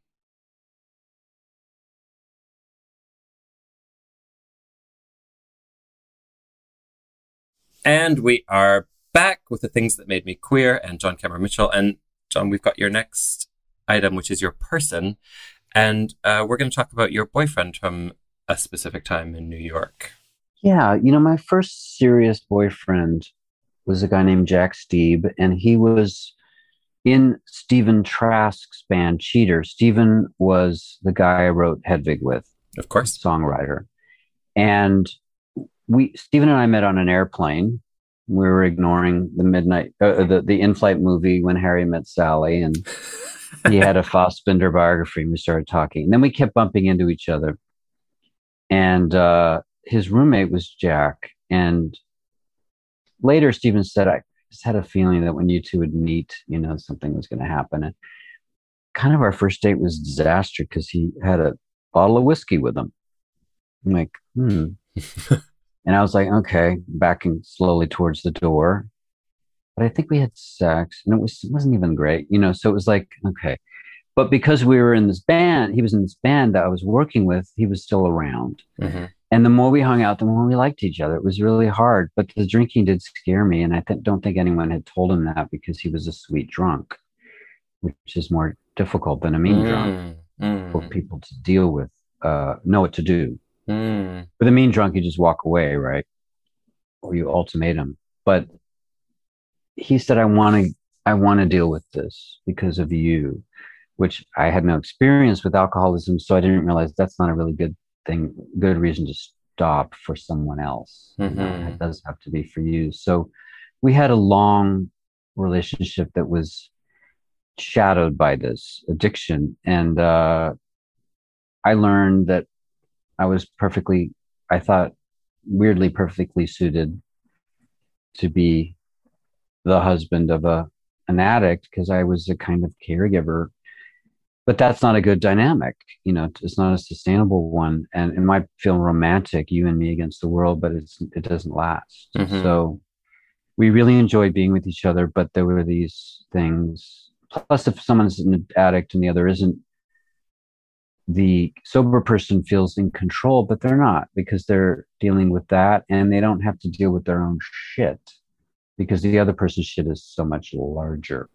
And we are back with the things that made me queer and John Cameron Mitchell. And John, we've got your next item, which is your person. And uh, we're going to talk about your boyfriend from a specific time in New York. Yeah, you know, my first serious boyfriend was a guy named Jack Steeb, and he was in Stephen Trask's band Cheater. Stephen was the guy I wrote Hedwig with, Of course. songwriter. And we, Stephen and I met on an airplane. We were ignoring the midnight, uh, the, the in-flight movie when Harry met Sally, and he had a Fassbinder biography, and we started talking. And then we kept bumping into each other. And uh, his roommate was Jack. And later, Stephen said, I just had a feeling that when you two would meet, you know, something was going to happen. And kind of our first date was disaster because he had a bottle of whiskey with him. I'm like, hmm. and I was like, okay, backing slowly towards the door. But I think we had sex and it was it wasn't even great, you know. So it was like, okay. But because we were in this band, he was in this band that I was working with, he was still around. Mhm. And the more we hung out, the more we liked each other. It was really hard, but the drinking did scare me. And I th- don't think anyone had told him that because he was a sweet drunk, which is more difficult than a mean drunk Mm, for mm, people to deal with, uh, know what to do. mm. With a mean drunk, you just walk away, right? Or you ultimatum. But he said, I want to, I want to deal with this because of you, which I had no experience with alcoholism. So I didn't realize that's not a really good thing, good reason to stop for someone else. You know. It does have to be for you. So we had a long relationship that was shadowed by this addiction. And, uh, I learned that I was perfectly, I thought, weirdly perfectly suited to be the husband of a an addict because I was a kind of caregiver. But that's not a good dynamic, you know. It's not a sustainable one, and it might feel romantic, you and me against the world, but it's it doesn't last. Mhm. So we really enjoyed being with each other, but there were these things. Plus, if someone's an addict and the other isn't, the sober person feels in control, but they're not because they're dealing with that and they don't have to deal with their own shit because the other person's shit is so much larger.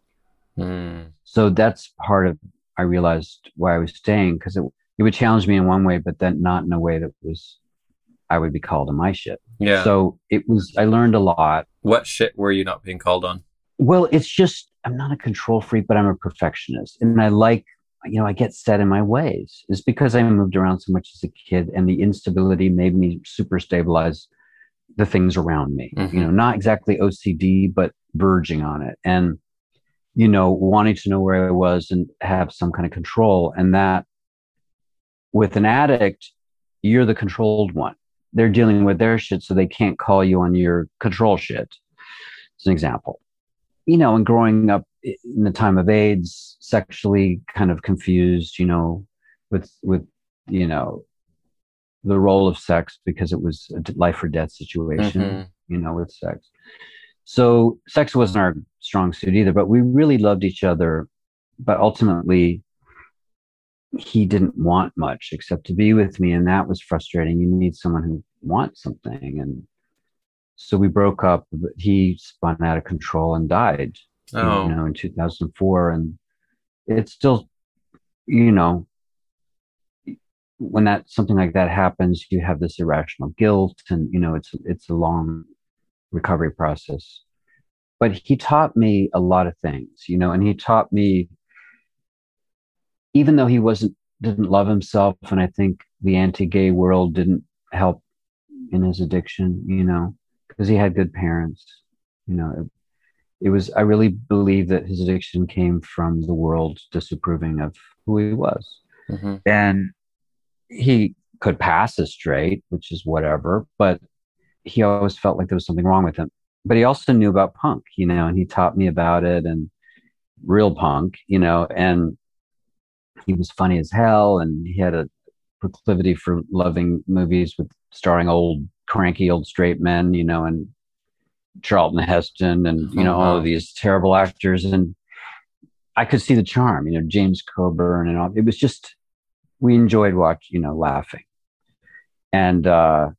Mm. So that's part of I realized why I was staying because it it would challenge me in one way, but then not in a way that was I would be called on my shit. Yeah. So it was I learned a lot. what shit were you not being called on? Well, it's just I'm not a control freak, but I'm a perfectionist, and I like you know I get set in my ways. It's because I moved around so much as a kid, and the instability made me super stabilize the things around me. Mhm. You know, not exactly OCD, but verging on it, and you know, wanting to know where I was and have some kind of control, and that with an addict, you're the controlled one. They're dealing with their shit, so they can't call you on your control shit. As an example, you know, and growing up in the time of AIDS, sexually kind of confused, you know, with with you know the role of sex because it was a life or death situation, Mhm. you know, with sex. So sex wasn't our strong suit either, but we really loved each other. But ultimately, he didn't want much except to be with me, and that was frustrating. You need someone who wants something, and so we broke up. But he spun out of control and died Oh. you know, in 2004. And it's still, you know, when that something like that happens, you have this irrational guilt, and you know, it's it's a long recovery process. But he taught me a lot of things, you know, and he taught me, even though he wasn't didn't love himself, and I think the anti-gay world didn't help in his addiction, you know, because he had good parents, you know, it, it was i really believe that his addiction came from the world disapproving of who he was Mhm. and he could pass as straight, which is whatever, but he always felt like there was something wrong with him. But he also knew about punk, you know, and he taught me about it and real punk, you know, and he was funny as hell and he had a proclivity for loving movies with starring old cranky old straight men, you know, and Charlton Heston and you know all Uh-huh. of these terrible actors and I could see the charm, you know, James Coburn and all. It was just we enjoyed watch, you know, laughing. And uh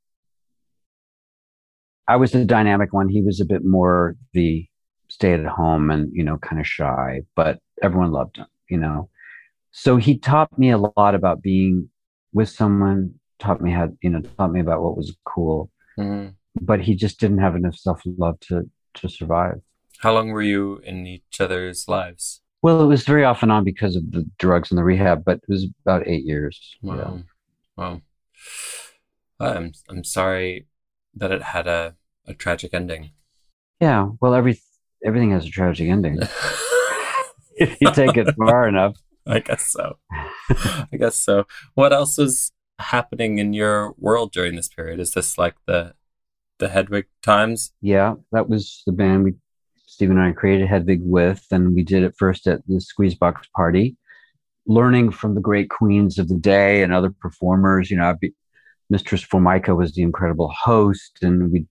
I was the dynamic one. He was a bit more the stay at home and, you know, kind of shy, but everyone loved him, you know. So he taught me a lot about being with someone, taught me how, you know, taught me about what was cool, Mhm. but he just didn't have enough self love to to survive. How long were you in each other's lives? Well, it was very off and on because of the drugs and the rehab, but it was about eight years. Wow. Yeah. Wow. I'm I'm sorry that it had a, a tragic ending. Yeah. Well, every everything has a tragic ending if you take it far enough. I guess so. I guess so. What else was happening in your world during this period? Is this like the the Hedwig times? Yeah, that was the band we Steve and I created Hedwig with, and we did it first at the Squeezebox party, learning from the great queens of the day and other performers. You know, I'd be, Mistress Formica was the incredible host, and we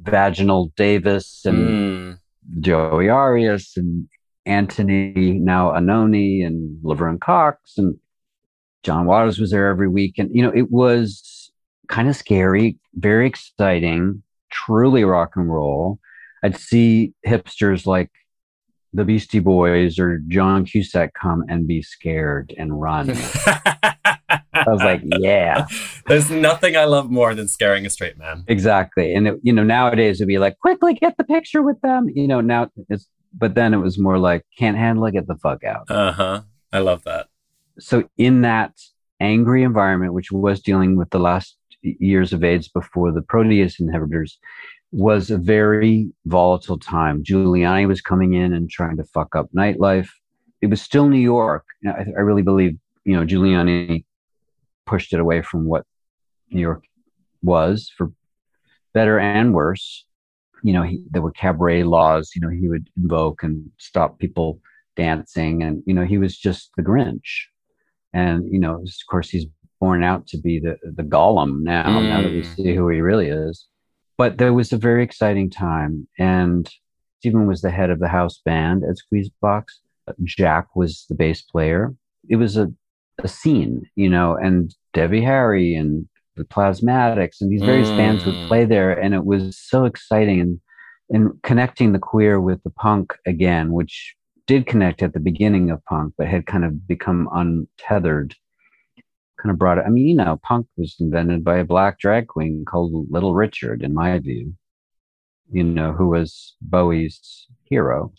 Vaginal Davis and Mm. Joey Arias and Anthony now Anohni and Laverne Cox and John Waters was there every week. And, you know, it was kind of scary, very exciting, truly rock and roll. I'd see hipsters like the Beastie Boys or John Cusack come and be scared and run. I was like, yeah, There's nothing I love more than scaring a straight man. exactly. And, it, you know, nowadays it'd be like, quickly get the picture with them. You know, now it's, but then it was more like, can't handle it, get the fuck out. Uh huh. I love that. so in that angry environment, which was dealing with the last years of AIDS before the protease inhibitors, was a very volatile time. Giuliani was coming in and trying to fuck up nightlife. It was still New York. I, I really believe, you know, Giuliani pushed it away from what New York was for better and worse. You know, he, there were cabaret laws, you know, he would invoke and stop people dancing. And, you know, he was just the Grinch and you know, of course, he's born out to be the the Gollum now. Now that we Mm. see who he really is, but there was a very exciting time, and Stephen was the head of the house band at Squeezebox. Jack was the bass player. It was a a scene, you know, and Debbie Harry and the Plasmatics and these various bands would Mm. play there, and it was so exciting and and connecting the queer with the punk again, which did connect at the beginning of punk, but had kind of become untethered. Kind of brought it. I mean, you know, punk was invented by a black drag queen called Little Richard, in my view. You know, who was Bowie's hero,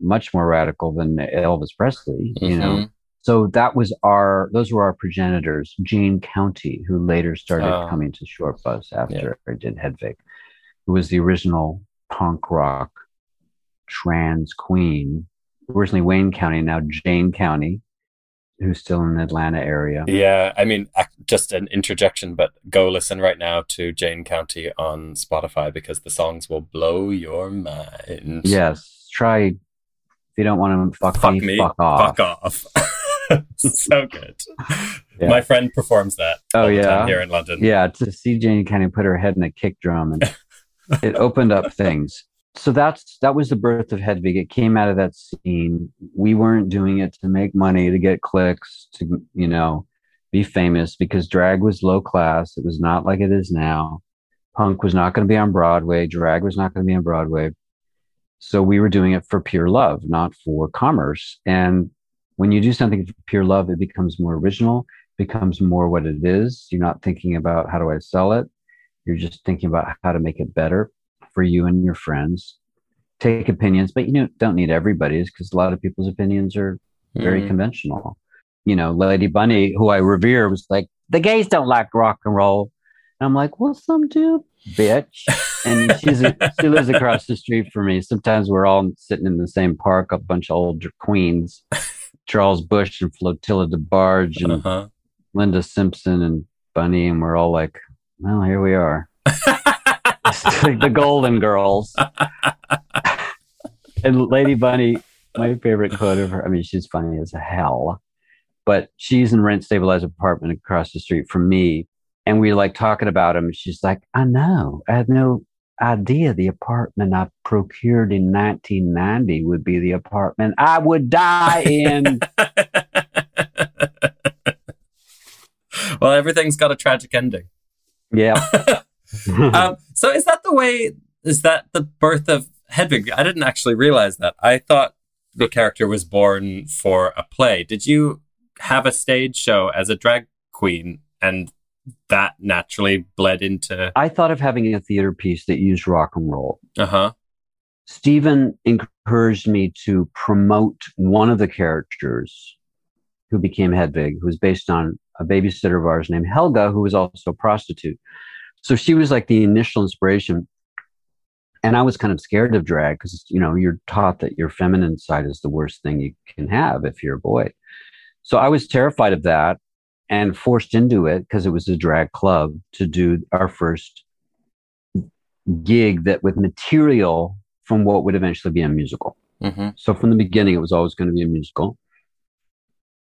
much more radical than Elvis Presley. You know, Mhm. So that was our; those were our progenitors. Jane County, who later started Oh. coming to Shortbus after I did Hedwig, who was the original punk rock trans queen originally Wayne County, now Jane County, who's still in the Atlanta area. Yeah, I mean, just an interjection, but go listen right now to Jane County on Spotify because the songs will blow your mind. Yes, try if you don't want to fuck, Fuck me, me, fuck off. fuck off. so good. Yeah. My friend performs that. Oh, all the time yeah? here in London. Yeah, to see Jane kind of put her head in a kick drum and it opened up things. So that's that was the birth of Hedwig. It came out of that scene. We weren't doing it to make money, to get clicks, to you know, be famous because drag was low class. It was not like it is now. Punk was not going to be on Broadway. Drag was not going to be on Broadway. So we were doing it for pure love, not for commerce. And when you do something for pure love, it becomes more original, becomes more what it is. You're not thinking about how do I sell it. You're just thinking about how to make it better for you and your friends. Take opinions, but you know, don't need everybody's because a lot of people's opinions are very Mhm. conventional. You know, Lady Bunny, who I revere, was like, the gays don't like rock and roll. And I'm like, well, some do, bitch. And she's a, she lives across the street from me. Sometimes we're all sitting in the same park, a bunch of old queens, Charles Busch and Flotilla DeBarge and Uh-huh. Linda Simpson and Bunny, and we're all like, well, here we are. Like the Golden Girls. and Lady Bunny, my favorite quote of her, I mean, she's funny as hell, but she's in rent stabilized apartment across the street from me. And we like talking about him. She's like, I know. I had no idea the apartment I procured in 1990 would be the apartment I would die in. well, everything's got a tragic ending. yeah. um, so is that the way? Is that the birth of Hedwig? I didn't actually realize that. I thought the character was born for a play. Did you have a stage show as a drag queen, and that naturally bled into? I thought of having a theater piece that used rock and roll. Uh huh. Stephen encouraged me to promote one of the characters who became Hedwig, who was based on a babysitter of ours named Helga, who was also a prostitute. So she was like the initial inspiration. And I was kind of scared of drag because, you know, you're taught that your feminine side is the worst thing you can have if you're a boy. So I was terrified of that and forced into it because it was a drag club to do our first gig that with material from what would eventually be a musical. Mm-hmm. So from the beginning, it was always going to be a musical.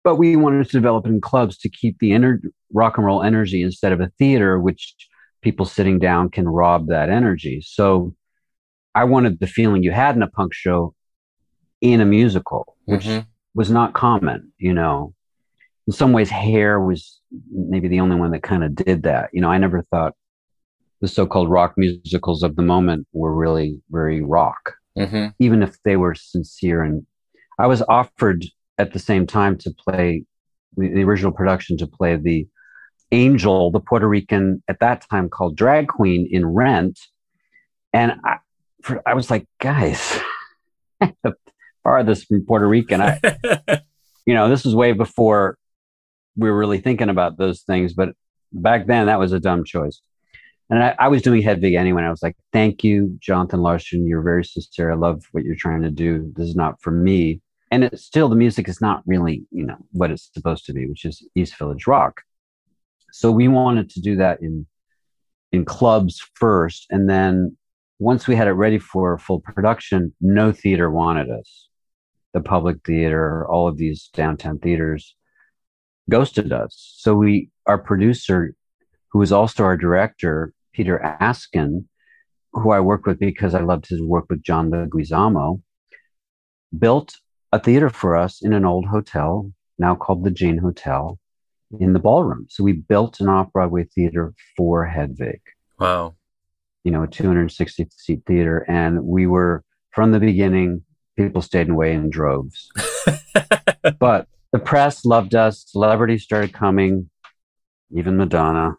But we wanted to develop it in clubs to keep the inner rock and roll energy instead of a theater, which people sitting down can rob that energy. So I wanted the feeling you had in a punk show in a musical, which Mhm. was not common, you know. In some ways, hair was maybe the only one that kind of did that. You know, I never thought the so called rock musicals of the moment were really very rock Mm-hmm. even if they were sincere. And I was offered at the same time to play the, the original production to play the angel, the Puerto Rican at that time called drag queen in Rent. And I, for, I was like, guys, the farthest from Puerto Rican. I, you know, this was way before we were really thinking about those things. But back then, that was a dumb choice. And I, I was doing Hedwig anyway. I was like, thank you, Jonathan Larson. You're very sincere. I love what you're trying to do. This is not for me. And it's still, the music is not really, you know, what it's supposed to be, which is East Village rock. So we wanted to do that in in clubs first. And then once we had it ready for full production, no theater wanted us. The public theater, all of these downtown theaters ghosted us. So we, our producer, who was also our director, Peter Askin, who I worked with because I loved his work with John Leguizamo, built a theater for us in an old hotel, now called the Jane Hotel, in the ballroom. So we built an off-Broadway theater for Hedwig Wow. you know, a 260 seat theater. And we were, from the beginning, people stayed away in droves. but the press loved us, celebrities started coming, even Madonna.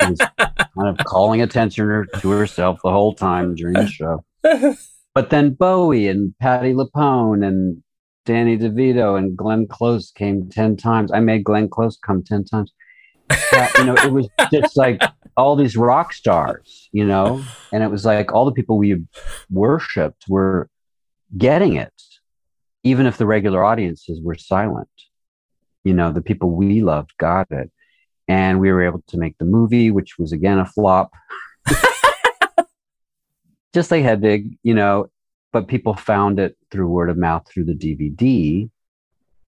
Was kind of calling attention to herself the whole time during the show. But then Bowie and Patti LuPone and Danny DeVito and Glenn Close came 10 times. I made Glenn Close come 10 times. That, you know, it was just like all these rock stars, you know, and it was like all the people we worshipped were getting it, even if the regular audiences were silent. You know, the people we loved got it. And we were able to make the movie, which was again a flop. Just like Hedwig, you know, but people found it through word of mouth through the DVD.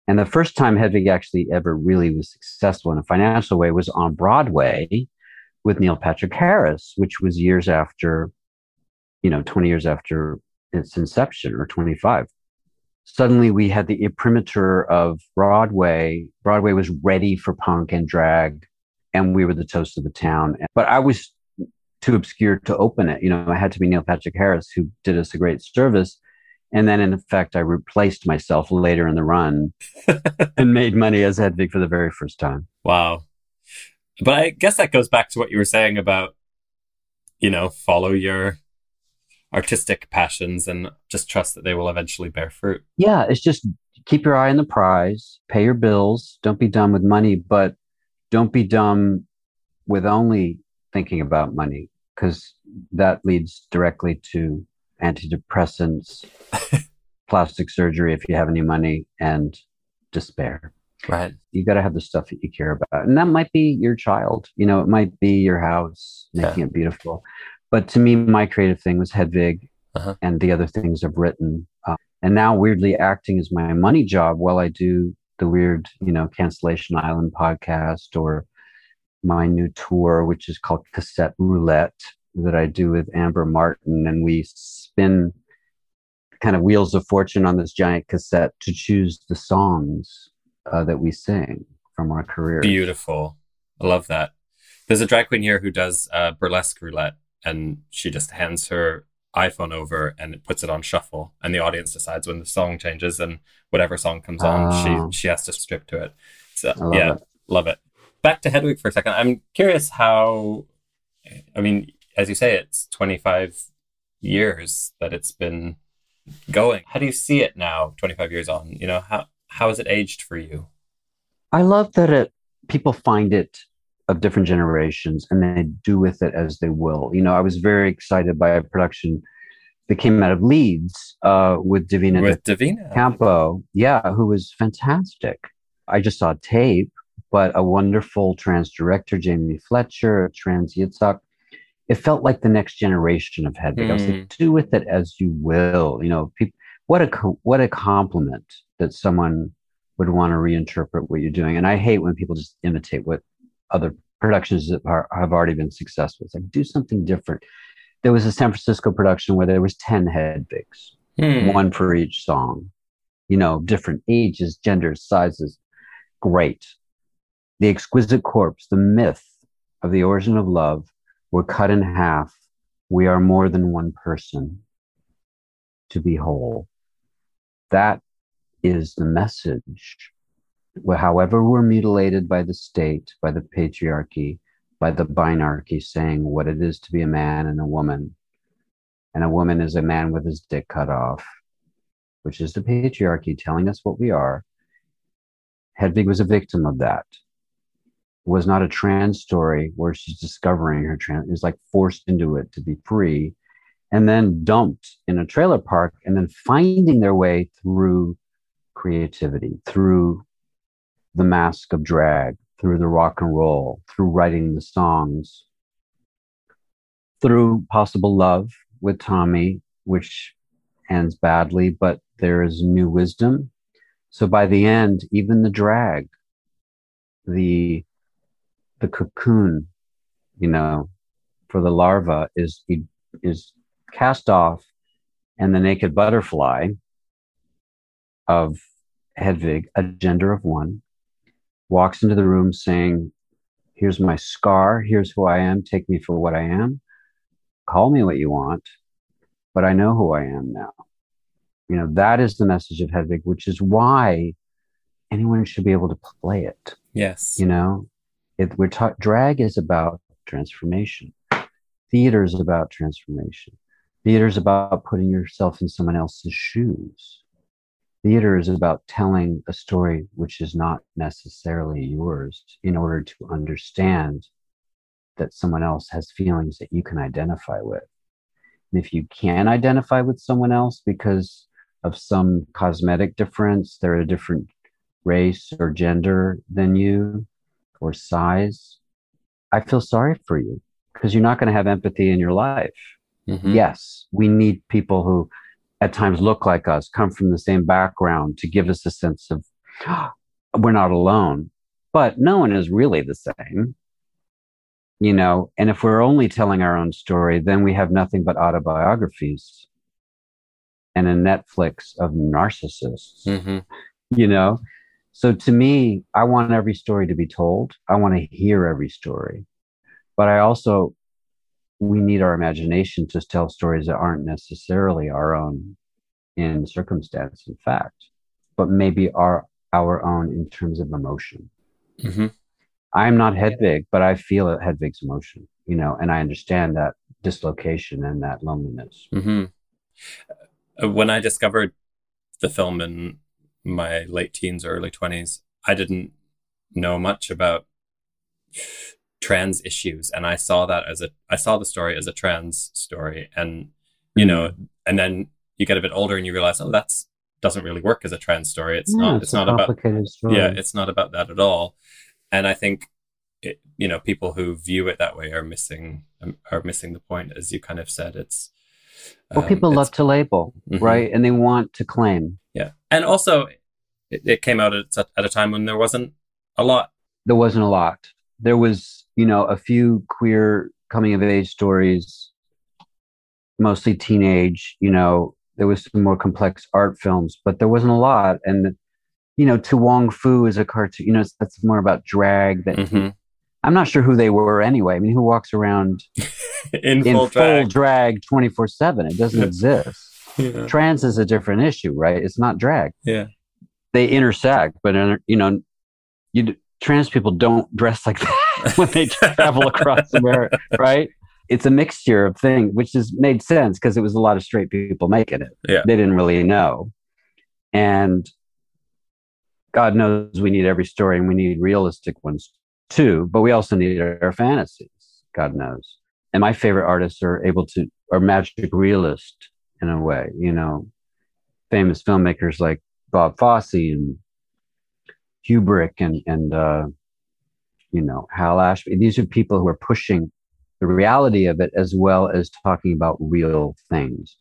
And the first time Hedwig actually ever really was successful in a financial way was on Broadway with Neil Patrick Harris, which was years after, you know, 20 years after its inception or 25. Suddenly we had the imprimatur of Broadway. Broadway was ready for punk and drag, and we were the toast of the town. But I was too obscure to open it. You know, I had to be Neil Patrick Harris, who did us a great service. And then, in effect, I replaced myself later in the run and made money as Hedwig for the very first time. Wow. But I guess that goes back to what you were saying about, you know, follow your artistic passions and just trust that they will eventually bear fruit. Yeah, it's just keep your eye on the prize, pay your bills, don't be dumb with money, but don't be dumb with only thinking about money because that leads directly to antidepressants, plastic surgery if you have any money, and despair. Right. You got to have the stuff that you care about. And that might be your child, you know, it might be your house, making yeah. it beautiful. But to me, my creative thing was Hedwig, uh-huh. and the other things I've written. Uh, and now, weirdly, acting is my money job while I do the weird, you know, Cancellation Island podcast or my new tour, which is called Cassette Roulette, that I do with Amber Martin. And we spin kind of wheels of fortune on this giant cassette to choose the songs uh, that we sing from our career. Beautiful. I love that. There's a drag queen here who does uh, burlesque roulette, and she just hands her iPhone over and it puts it on shuffle, and the audience decides when the song changes, and whatever song comes on, she ah. she has to strip to it. So love yeah, it. love it. Back to Hedwig for a second. I'm curious how. I mean, as you say, it's 25 years that it's been going. How do you see it now, 25 years on? You know, how how has it aged for you? I love that it people find it of different generations and they do with it as they will. You know, I was very excited by a production that came out of Leeds uh, with Divina with Divina Campo. Yeah, who was fantastic. I just saw tape, but a wonderful trans director, Jamie Fletcher, trans Yitzhak. It felt like the next generation of Hedwig. Mm. I was like, hmm. do with it as you will. You know, people, what a what a compliment that someone would want to reinterpret what you're doing. And I hate when people just imitate what other productions that are, have already been successful. It's like do something different. There was a San Francisco production where there was 10 Hedwigs, hmm. one for each song, you know, different ages, genders, sizes. Great. The exquisite corpse, the myth of the origin of love were cut in half. We are more than one person to be whole. That is the message. However, we're mutilated by the state, by the patriarchy, by the binarchy, saying what it is to be a man and a woman. And a woman is a man with his dick cut off, which is the patriarchy telling us what we are. Hedwig was a victim of that. It was not a trans story where she's discovering her trans, is like forced into it to be free and then dumped in a trailer park and then finding their way through creativity, through the mask of drag, through the rock and roll, through writing the songs, through possible love with Tommy, which ends badly, but there is new wisdom. So by the end, even the drag, the the cocoon, you know, for the larva is is cast off, and the naked butterfly of Hedwig, a gender of one, walks into the room saying, Here's my scar. Here's who I am. Take me for what I am. Call me what you want, but I know who I am now. You know, that is the message of Hedwig, which is why anyone should be able to play it. Yes. You know, it, we're ta- drag is about transformation. Theater is about transformation. Theater is about putting yourself in someone else's shoes. Theater is about telling a story which is not necessarily yours in order to understand that someone else has feelings that you can identify with. And if you can identify with someone else because of some cosmetic difference, they're a different race or gender than you or size, I feel sorry for you because you're not going to have empathy in your life. Mm-hmm. Yes, we need people who at times look like us, come from the same background to give us a sense of oh, we're not alone. But no one is really the same. You know, and if we're only telling our own story, then we have nothing but autobiographies and a Netflix of narcissists. Mm-hmm. You know, so to me, I want every story to be told. I want to hear every story. But I also we need our imagination to tell stories that aren't necessarily our own in circumstance and fact, but maybe are our own in terms of emotion. Mm-hmm. I'm not Hedwig, but I feel Hedwig's emotion, you know, and I understand that dislocation and that loneliness. Mm-hmm. Uh, when I discovered the film in my late teens or early 20s, I didn't know much about trans issues and i saw that as a i saw the story as a trans story and you know mm-hmm. and then you get a bit older and you realize oh that's doesn't really work as a trans story. It's Yeah, not. It's, a not about. story. Yeah, it's not about that at all. And I think, it, you know, people who view it that way are missing um, are missing the point, as you kind of said. It's well, um, people it's- love to label, Mhm. right? And they want to claim. Yeah, and also it, it came out at, at a time when there wasn't a lot. There wasn't a lot. There was, you know, a few queer coming of age stories, mostly teenage. You know, there was some more complex art films, but there wasn't a lot. And you know, To Wong Foo is a cartoon. You know, that's more about drag. That Mhm. I'm not sure who they were anyway. I mean, who walks around in, in full drag. drag 24 seven? It doesn't exist. Yeah. Trans is a different issue, right? It's not drag. yeah, They intersect, but uh, you know, you trans people don't dress like that when they travel across America, right? It's a mixture of things, which has made sense because it was a lot of straight people making it. Yeah. They didn't really know. And God knows we need every story and we need realistic ones too, but we also need our fantasies, God knows. And my favorite artists are able to, are magic realist in a way, you know, famous filmmakers like Bob Fosse and Kubrick and, and, uh, you know, Hal Ashby. These are people who are pushing the reality of it as well as talking about real things.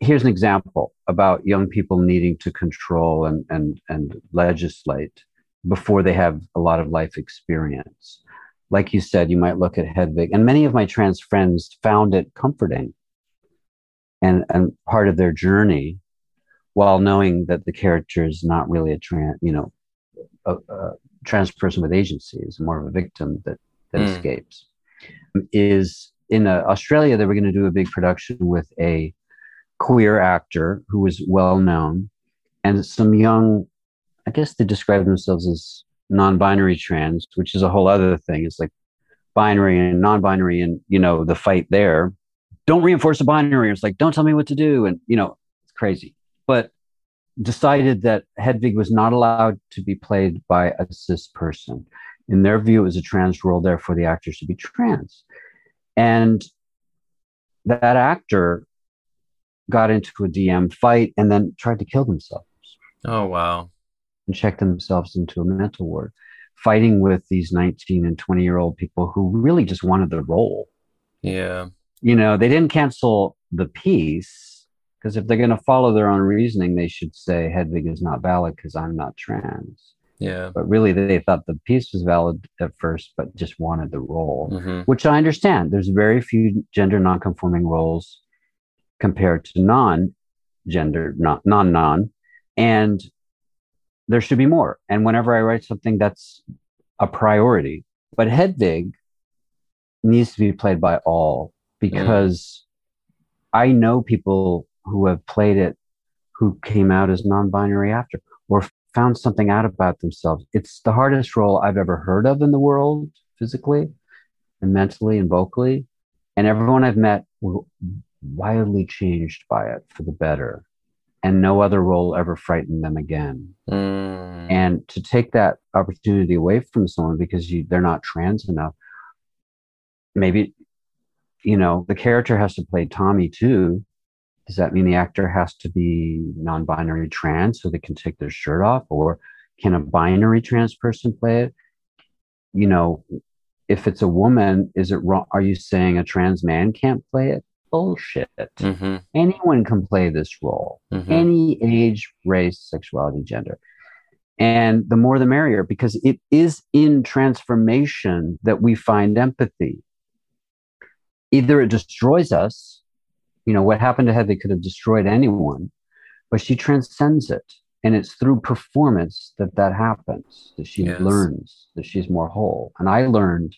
Here's an example about young people needing to control and, and, and legislate before they have a lot of life experience. Like you said, you might look at Hedwig, and many of my trans friends found it comforting and, and part of their journey while knowing that the character is not really a trans, you know, a, a trans person with agency is more of a victim that, that Mm. escapes. Is in uh, Australia, they were going to do a big production with a queer actor who was well known and some young, I guess they describe themselves as non binary trans, which is a whole other thing. It's like binary and non binary and, you know, the fight there. Don't reinforce the binary. It's like, don't tell me what to do. And, you know, it's crazy. But decided that Hedwig was not allowed to be played by a cis person. In their view, it was a trans role, therefore the actor should be trans. And that actor got into a DM fight and then tried to kill themselves Oh wow. and check themselves into a mental ward, fighting with these 19 and 20 year old people who really just wanted the role. Yeah. You know, they didn't cancel the piece because if they're going to follow their own reasoning, they should say Hedwig is not valid because I'm not trans. Yeah. But really, they thought the piece was valid at first, but just wanted the role, hmm which I understand. There's very few gender nonconforming roles compared to non gender, non non, and there should be more. And whenever I write something, that's a priority. But Hedwig needs to be played by all because I know people who have played it who came out as non binary after or found something out about themselves. It's the hardest role I've ever heard of in the world, physically and mentally and vocally. And everyone I've met were wildly changed by it for the better. And no other role ever frightened them again. Mm. And to take that opportunity away from someone because you, they're not trans enough, maybe, you know, the character has to play Tommy too. Does that mean the actor has to be non binary trans so they can take their shirt off? Or can a binary trans person play it? You know, if it's a woman, is it wrong? Are you saying a trans man can't play it? Bullshit. hmm Anyone can play this role hmm any age, race, sexuality, gender. And the more the merrier, because it is in transformation that we find empathy. Either it destroys us, you know, what happened to Hedwig could have destroyed anyone, but she transcends it. And it's through performance that that happens, that she Yes. learns, that she's more whole. And I learned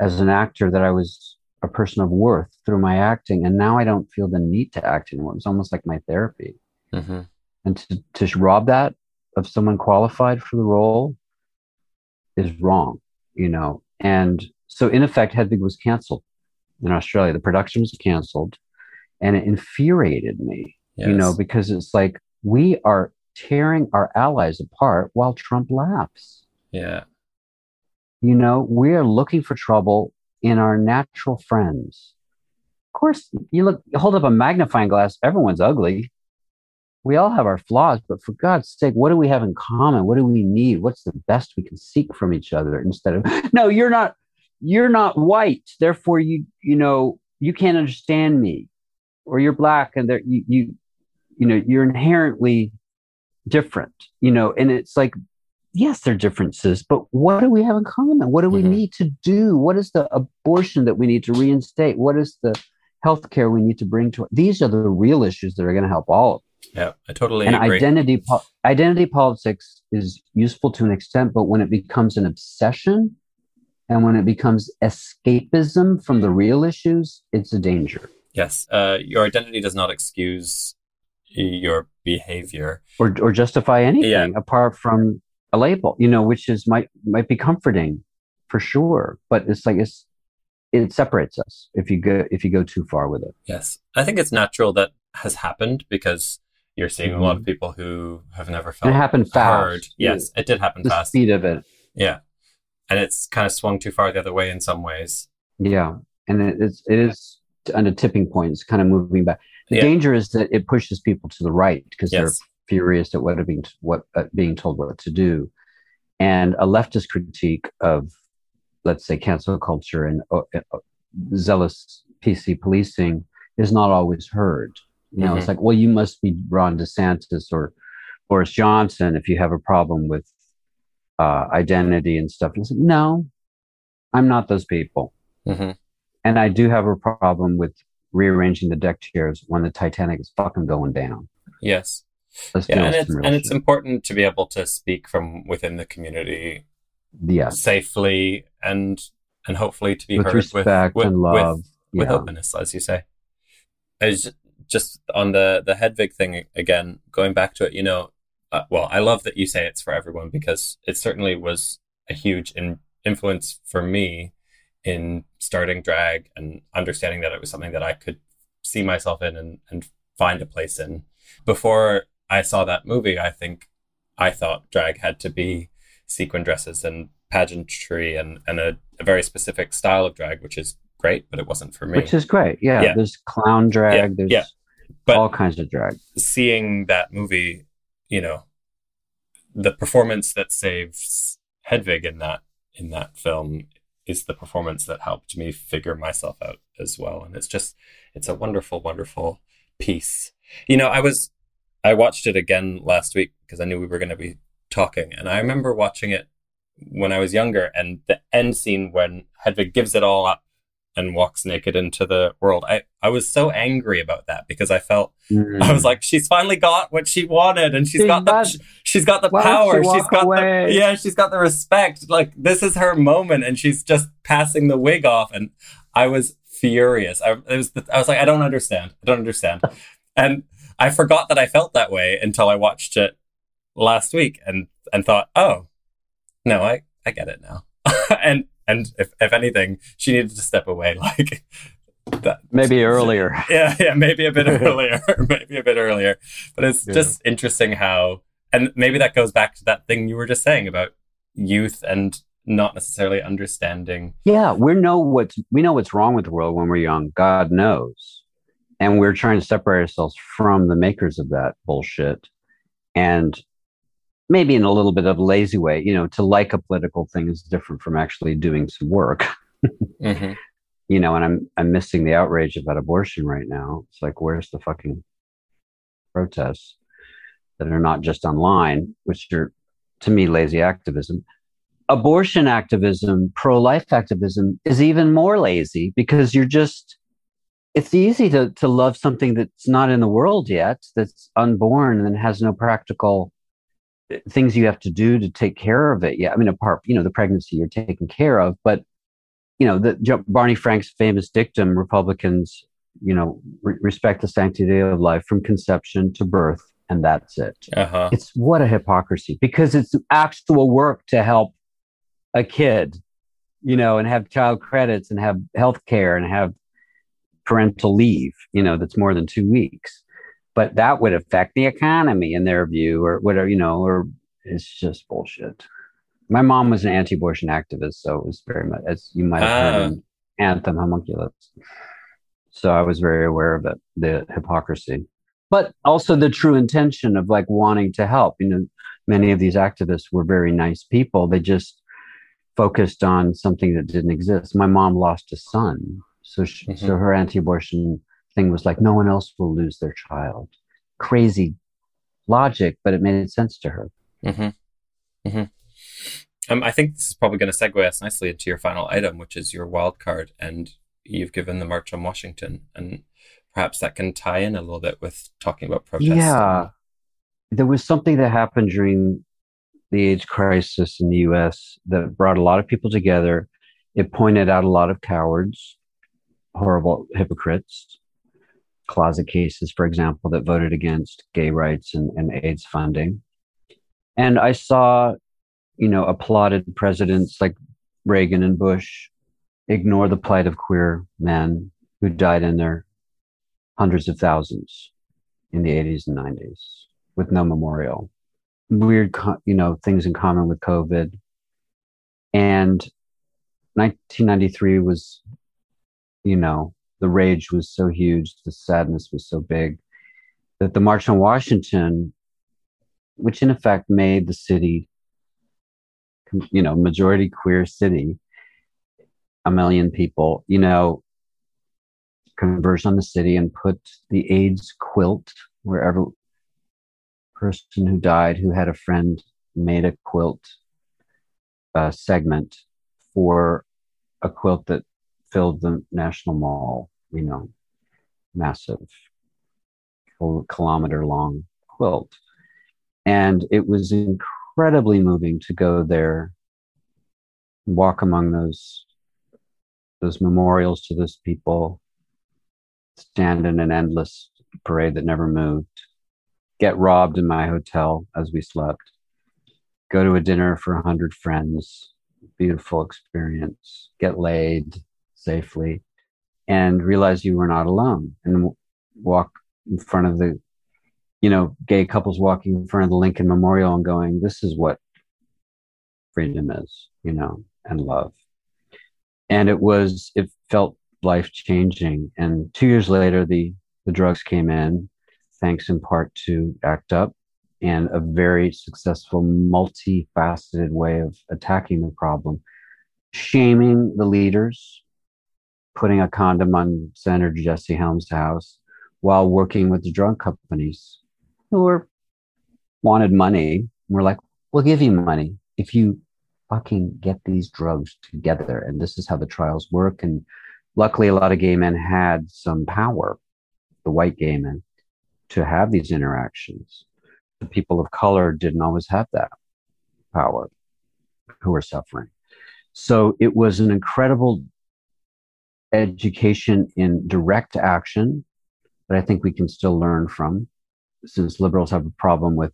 as an actor that I was a person of worth through my acting. And now I don't feel the need to act anymore. It's almost like my therapy hmm and to, to rob that of someone qualified for the role is wrong you know and so in effect hedwig was canceled in australia the production was canceled and it infuriated me you know because it's like we are tearing our allies apart while trump laughs Yeah. you know we are looking for trouble in our natural friends of course you look you hold up a magnifying glass everyone's ugly we all have our flaws, but for God's sake, what do we have in common? What do we need? What's the best we can seek from each other instead of, no, you're not, you're not white. Therefore, you, you know, you can't understand me or you're black and you, you, you know, you're inherently different, you know, and it's like, yes, there are differences, but what do we have in common? What do we Mhm. need to do? What is the abortion that we need to reinstate? What is the healthcare we need to bring to These are the real issues that are going to help all of us Yeah, I totally and agree. identity po- identity politics is useful to an extent but when it becomes an obsession and when it becomes escapism from the real issues it's a danger yes, uh, your identity does not excuse your behavior. or or justify anything apart from a label you know which is might might be comforting for sure but it's like it's it separates us if you go if you go too far with it Yes, I think it's natural that has happened because you're seeing a lot of people who have never Mm-hmm. and felt it happened fast heard. Yes, it did happen the fast. speed of it Yeah, and it's kind of swung too far the other way in some ways. Yeah, and it is it is a tipping point. It's kind of moving back. The Yeah. danger is that it pushes people to the right because they're furious at what are being what uh, being told what to do, and a leftist critique of, let's say, cancel culture and uh, uh, zealous PC policing is not always heard. You know, it's like, well, you must be Ron DeSantis or Boris Johnson if you have a problem with uh, identity and stuff. And it's like, no, I'm not those people. hmm And I do have a problem with rearranging the deck chairs when the Titanic is fucking going down. yes, Let's yeah, and it's and it's important to be able to speak from within the community yes, safely and and hopefully to be with heard respect with with, and love. with yeah. openness, as you say. Ju- just on the the Hedwig thing again, going back to it. You know, uh, well, I love that you say it's for everyone because it certainly was a huge in, influence for me in starting drag and understanding that it was something that I could see myself in and, and find a place in. Before I saw that movie, I think I thought drag had to be sequin dresses and pageantry and, and a, a very specific style of drag, which is great, but it wasn't for me. Which is great. Yeah, Yeah. there's clown drag. there's yeah. But- all kinds of drag. seeing that movie, you know, the performance that saves Hedwig in that in that film is the performance that helped me figure myself out as well. And it's just it's a wonderful, wonderful piece. You know, I was I watched it again last week because I knew we were going to be talking, and I remember watching it when I was younger, and the end scene when Hedwig gives it all up and walks naked into the world. I, I was so angry about that because I felt I was mm. like, she's finally got what she wanted, and she's She got the does. she's got the power. She's walk got away? the yeah, she's got the respect. Like this is her moment, and she's just passing the wig off. And I was furious. I it was I was like, I don't understand. I don't understand. and I forgot that I felt that way until I watched it last week and and thought, oh no, I I get it now. and and if if anything, she needed to step away. Like that Maybe earlier. yeah, yeah, maybe a bit earlier, maybe a bit earlier. But it's Yeah. just interesting how, and maybe that goes back to that thing you were just saying about youth and not necessarily understanding. Yeah, we know what's we know what's wrong with the world when we're young. God knows, and we're trying to separate ourselves from the makers of that bullshit, and maybe in a little bit of a lazy way. You know, to like a political thing is different from actually doing some work. Mm-hmm. You know, and I'm I'm missing the outrage about abortion right now. It's like, where's the fucking protests that are not just online, which are to me lazy activism abortion activism, pro life activism is even more lazy because you're just, it's easy to, to love something that's not in the world yet, that's unborn and has no practical things you have to do to take care of it. Yeah. I mean, apart, you know, the pregnancy you're taking care of, but, you know, the Barney Frank's famous dictum Republicans, you know, re- respect the sanctity of life from conception to birth, and that's it Uh huh. it's what a hypocrisy because it's actual work to help a kid you know and have child credits and have health care and have parental leave you know that's more than two weeks but that would affect the economy in their view or whatever you know or it's just bullshit my mom was an anti-abortion activist so it was very much as you might have heard Ah. in anthem homunculus so i was very aware of it the hypocrisy but also the true intention of like wanting to help. You know, many of these activists were very nice people. They just focused on something that didn't exist. My mom lost a son, so she, mm-hmm. so her anti-abortion thing was like, no one else will lose their child. Crazy logic, but it made sense to her. Mm-hmm. Mm-hmm. Um, I think this is probably going to segue us nicely into your final item, which is your wild card, and you've given the March on Washington, and perhaps that can tie in a little bit with talking about protests. Yeah, there was something that happened during the AIDS crisis in the U.S. that brought a lot of people together. It pointed out a lot of cowards, horrible hypocrites, closet cases, for example, that voted against gay rights and, and AIDS funding. And I saw you know, applauded presidents like Reagan and Bush ignore the plight of queer men who died in their hundreds of thousands in the 80s and 90s with no memorial. Weird, you know, things in common with COVID. And 1993 was, you know, the rage was so huge, the sadness was so big that the March on Washington, which in effect made the city you know, majority queer city, a million people, you know, converge on the city and put the AIDS quilt wherever person who died who had a friend made a quilt uh, segment for a quilt that filled the National Mall, you know, massive kilometer long quilt. And it was incredibly moving to go there, walk among those those memorials to those people, stand in an endless parade that never moved, get robbed in my hotel as we slept, go to a dinner for a hundred friends, beautiful experience, get laid safely, and realize you were not alone, and walk in front of the you know, gay couples walking in front of the Lincoln Memorial and going, this is what freedom is, you know, and love. And it was, it felt life changing. And two years later, the, the drugs came in, thanks in part to ACT UP and a very successful, multifaceted way of attacking the problem, shaming the leaders, putting a condom on Senator Jesse Helms' house while working with the drug companies who were wanted money. We're like, we'll give you money if you fucking get these drugs together. And this is how the trials work. And luckily, a lot of gay men had some power, the white gay men, to have these interactions. The people of color didn't always have that power who were suffering. So it was an incredible education in direct action that I think we can still learn from since liberals have a problem with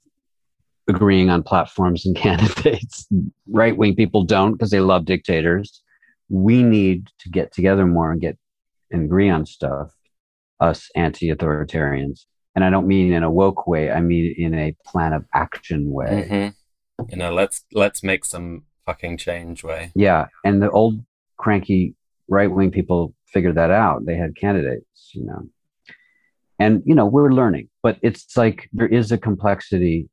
agreeing on platforms and candidates, right wing people don't because they love dictators. We need to get together more and get and agree on stuff, us anti authoritarians. And I don't mean in a woke way, I mean in a plan of action way. Mm-hmm. You know, let's let's make some fucking change way. Yeah. And the old cranky right wing people figured that out. They had candidates, you know. And you know we're learning but it's like there is a complexity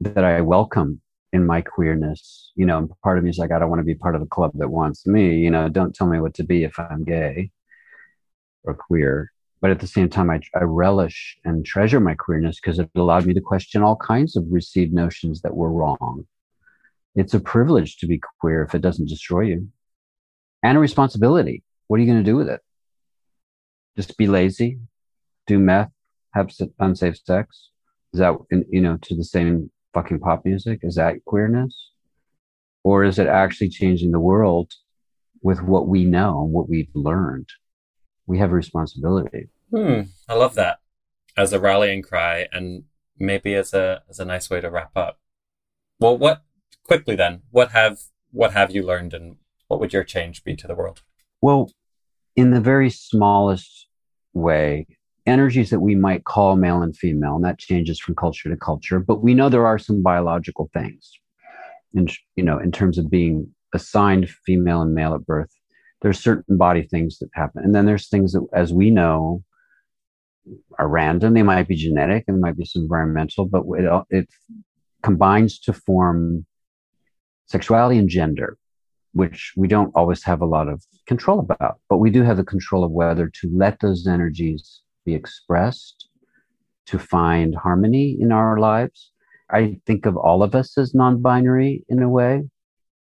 that i welcome in my queerness. You know part of me is like i don't want to be part of a club that wants me you know don't tell me what to be if i'm gay or queer. But at the same time i, I relish and treasure my queerness because it allowed me to question all kinds of received notions that were wrong. It's a privilege to be queer if it doesn't destroy you and a responsibility what are you going to do with it just be lazy do meth, have unsafe sex? Is that you know to the same fucking pop music? Is that queerness, or is it actually changing the world with what we know, and what we've learned? We have a responsibility. Hmm, I love that as a rallying cry, and maybe as a as a nice way to wrap up. Well, what quickly then? What have what have you learned, and what would your change be to the world? Well, in the very smallest way, energies that we might call male and female, and that changes from culture to culture. But we know there are some biological things, in you know, in terms of being assigned female and male at birth. There's certain body things that happen, and then there's things that, as we know, are random. They might be genetic and might be some environmental, but it, it combines to form sexuality and gender, which we don't always have a lot of control about, but we do have the control of whether to let those energies be expressed, to find harmony in our lives. I think of all of us as non binary in a way,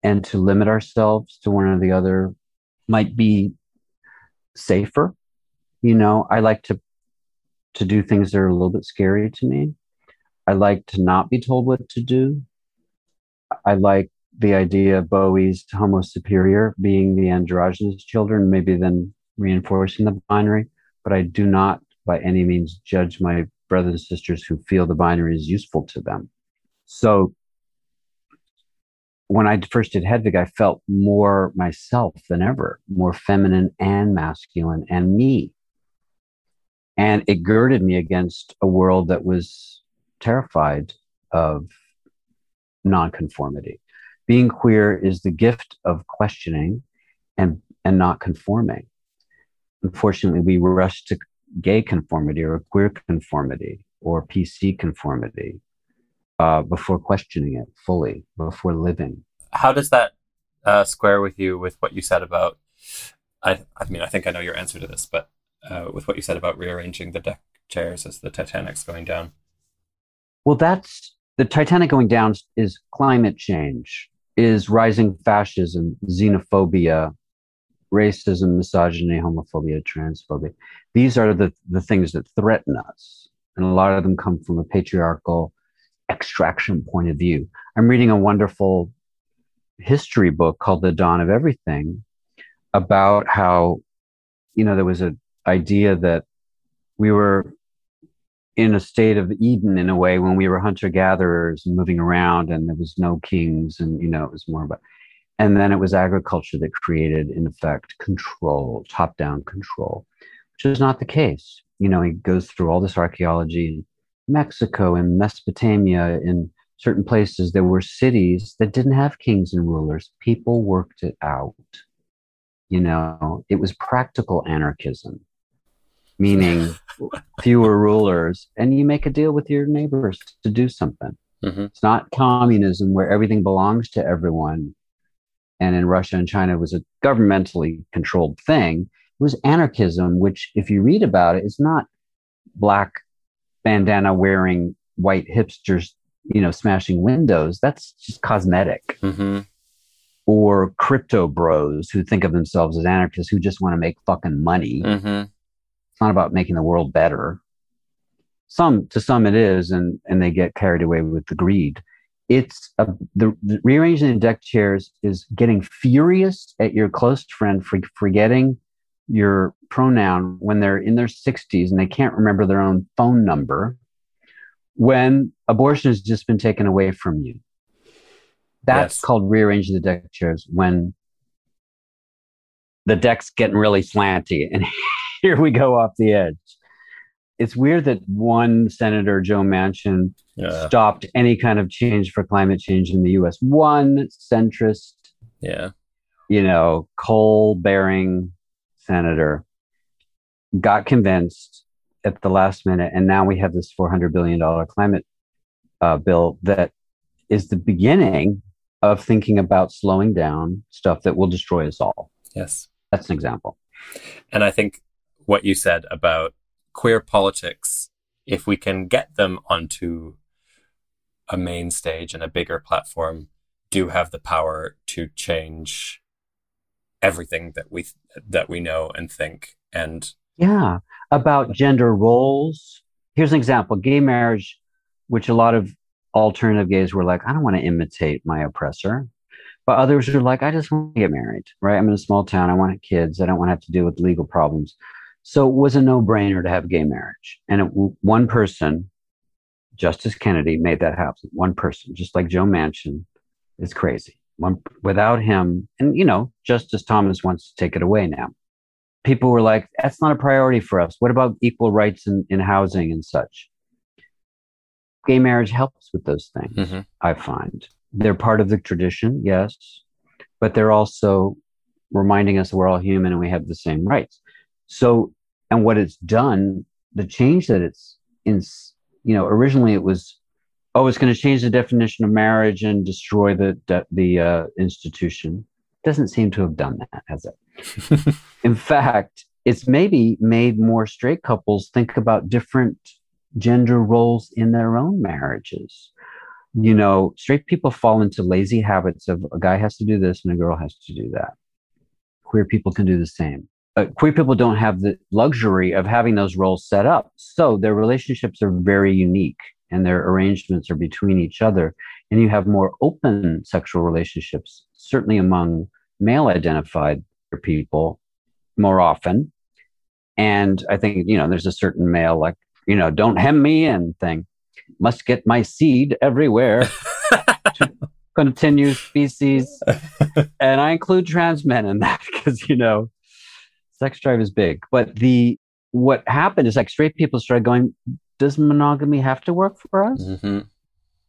and to limit ourselves to one or the other might be safer. You know, I like to to do things that are a little bit scary to me. I like to not be told what to do. I like the idea of Bowie's Homo superior being the androgynous children, maybe then reinforcing the binary. But I do not by any means judge my brothers and sisters who feel the binary is useful to them. So when I first did Hedwig, I felt more myself than ever, more feminine and masculine and me. And it girded me against a world that was terrified of nonconformity. Being queer is the gift of questioning and, and not conforming. Unfortunately, we rush to gay conformity or queer conformity or PC conformity uh, before questioning it fully, before living. How does that uh, square with you with what you said about? I, I mean, I think I know your answer to this, but uh, with what you said about rearranging the deck chairs as the Titanic's going down. Well, that's the Titanic going down is climate change, is rising fascism, xenophobia, racism, misogyny, homophobia, transphobia. These are the, the things that threaten us. And a lot of them come from a patriarchal extraction point of view. I'm reading a wonderful history book called The Dawn of Everything about how, you know, there was an idea that we were in a state of Eden in a way when we were hunter gatherers and moving around and there was no kings and, you know, it was more about, and then it was agriculture that created, in effect, control, top down control, which is not the case. You know, he goes through all this archaeology in Mexico and Mesopotamia, in certain places, there were cities that didn't have kings and rulers. People worked it out. You know, it was practical anarchism, meaning fewer rulers, and you make a deal with your neighbors to do something. Mm-hmm. It's not communism where everything belongs to everyone and in Russia and China it was a governmentally controlled thing. It was anarchism, which, if you read about it, is not black bandana wearing white hipsters, you know, smashing windows. That's just cosmetic. Mm-hmm. Or crypto bros who think of themselves as anarchists who just want to make fucking money. Mm-hmm. It's not about making the world better. Some to some it is, and and they get carried away with the greed it's a, the, the, rearranging the deck chairs is getting furious at your close friend for forgetting your pronoun when they're in their 60s and they can't remember their own phone number when abortion has just been taken away from you that's yes. called rearranging the deck chairs when the deck's getting really slanty and here we go off the edge it's weird that one senator joe manchin yeah. stopped any kind of change for climate change in the US. One centrist, yeah, you know, coal bearing senator got convinced at the last minute, and now we have this $400 billion climate uh, bill that is the beginning of thinking about slowing down stuff that will destroy us all. Yes. That's an example. And I think what you said about queer politics, if we can get them onto a main stage and a bigger platform do have the power to change everything that we that we know and think and yeah about gender roles. Here's an example gay marriage which a lot of alternative gays were like i don't want to imitate my oppressor. But others are like i just want to get married right? I'm in a small town i want kids i don't want to have to deal with legal problems so it was a no-brainer to have gay marriage and it, one person Justice Kennedy made that happen. One person, just like Joe Manchin, is crazy. One without him, and you know, Justice Thomas wants to take it away now. People were like, "That's not a priority for us. What about equal rights in, in housing and such?" Gay marriage helps with those things. Mm-hmm. I find they're part of the tradition, yes, but they're also reminding us we're all human and we have the same rights. So, and what it's done the change that it's in, you know, originally it was, oh, it's going to change the definition of marriage and destroy the the, the uh, institution. Doesn't seem to have done that, has it? in fact, it's maybe made more straight couples think about different gender roles in their own marriages. You know, straight people fall into lazy habits of a guy has to do this and a girl has to do that. Queer people can do the same. Uh, queer people don't have the luxury of having those roles set up. So their relationships are very unique and their arrangements are between each other. And you have more open sexual relationships, certainly among male identified people more often. And I think, you know, there's a certain male, like, you know, don't hem me in thing. Must get my seed everywhere to continue species. and I include trans men in that because, you know, sex drive is big. But the, what happened is like straight people started going, does monogamy have to work for us? Mm-hmm.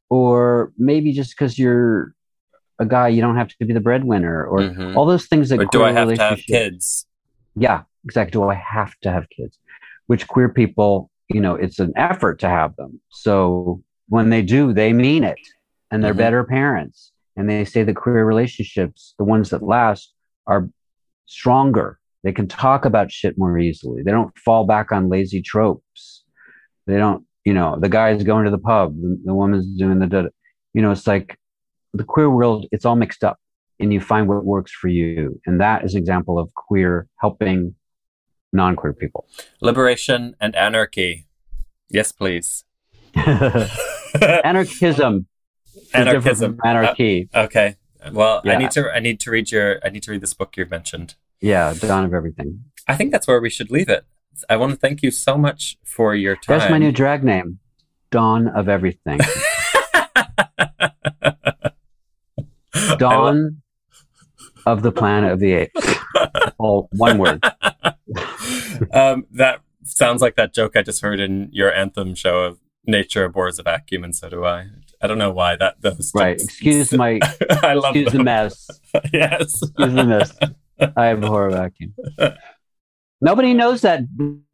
Or maybe just because you're a guy, you don't have to be the breadwinner, or Mhm. all those things that. Or do I have to have kids? Yeah, exactly. Do I have to have kids? Which queer people, you know, it's an effort to have them. So when they do, they mean it, and they're Mhm. better parents. And they say the queer relationships, the ones that last, are stronger. They can talk about shit more easily. They don't fall back on lazy tropes. They don't, you know, the guy's going to the pub, the, the woman's doing the, da- you know, it's like the queer world, it's all mixed up and you find what works for you. And that is an example of queer helping non queer people. Liberation and anarchy. Yes, please. Anarchism. Anarchism. Anarchy. Uh, okay. Well, I need to I need to read your I need to read this book you've mentioned. Yeah, dawn of everything. I think that's where we should leave it. I want to thank you so much for your time. That's my new drag name. Dawn of everything. Dawn of the planet of the apes. All one word. um, that sounds like that joke I just heard in your anthem show of nature abhors a vacuum, and so do I. I don't know why that those Right. jokes- Excuse my I love excuse the mess. yes. Excuse the mess. I abhor a horror vacuum. Nobody knows that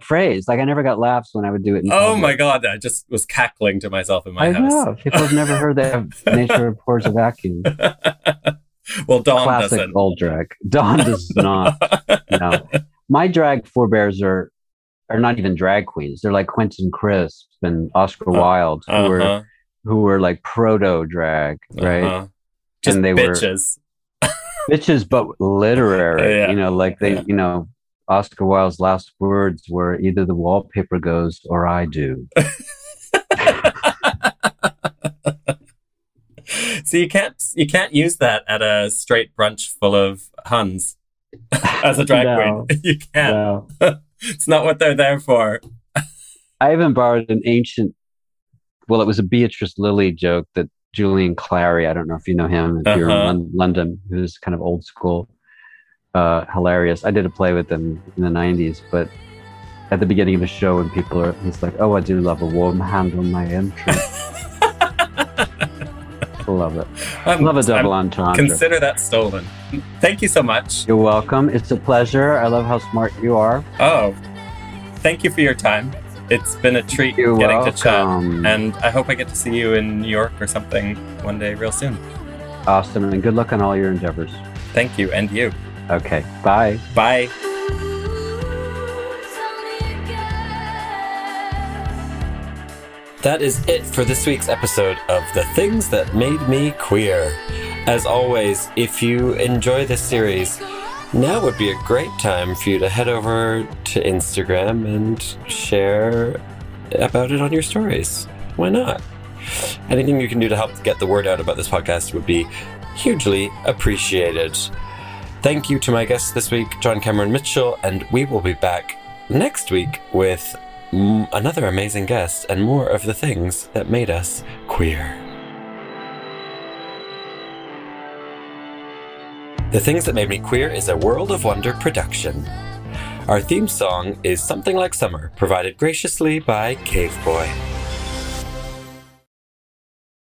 phrase. Like I never got laughs when I would do it. In Oh my god! I just was cackling to myself in my I house. know. People have never heard that nature abhors a vacuum. well, Don Classic doesn't. old drag. Dawn does not. No. My drag forebears are are not even drag queens. They're like Quentin Crisp and Oscar Uh, Wilde, who were Uh-huh, who were like proto drag, right? uh-huh. Just And they were- bitches. Bitches, but literary. Yeah. You know, like they, Yeah. you know, Oscar Wilde's last words were either the wallpaper goes or I do. so you can't you can't use that at a straight brunch full of Huns as a drag No. queen. You can't. So, It's not what they're there for. I even borrowed an ancient, well, it was a Beatrice Lillie joke that Julian Clary, I don't know if you know him, if you're in Uh-huh. London, who's kind of old school, uh, hilarious. I did a play with him in the 90s, but at the beginning of the show, when people are, he's like, oh, I do love a warm hand on my entry. love it. I'm- Love a I'm- double entendre. Consider that stolen. Thank you so much. You're welcome. It's a pleasure. I love how smart you are. Oh, thank you for your time. It's been a treat You're getting welcome. to chat. And I hope I get to see you in New York or something one day real soon. awesome. And good luck on all your endeavors. Thank you, and you. Okay. Bye. Bye. That is it for this week's episode of The Things That Made Me Queer. As always, if you enjoy this series, now would be a great time for you to head over to Instagram and share about it on your stories. Why not? Anything you can do to help get the word out about this podcast would be hugely appreciated. Thank you to my guests this week, John Cameron Mitchell, and we will be back next week with another amazing guest and more of the things that made us queer. The Things That Made Me Queer is a World of Wonder production. Our theme song is Something Like Summer, provided graciously by Cave Boy.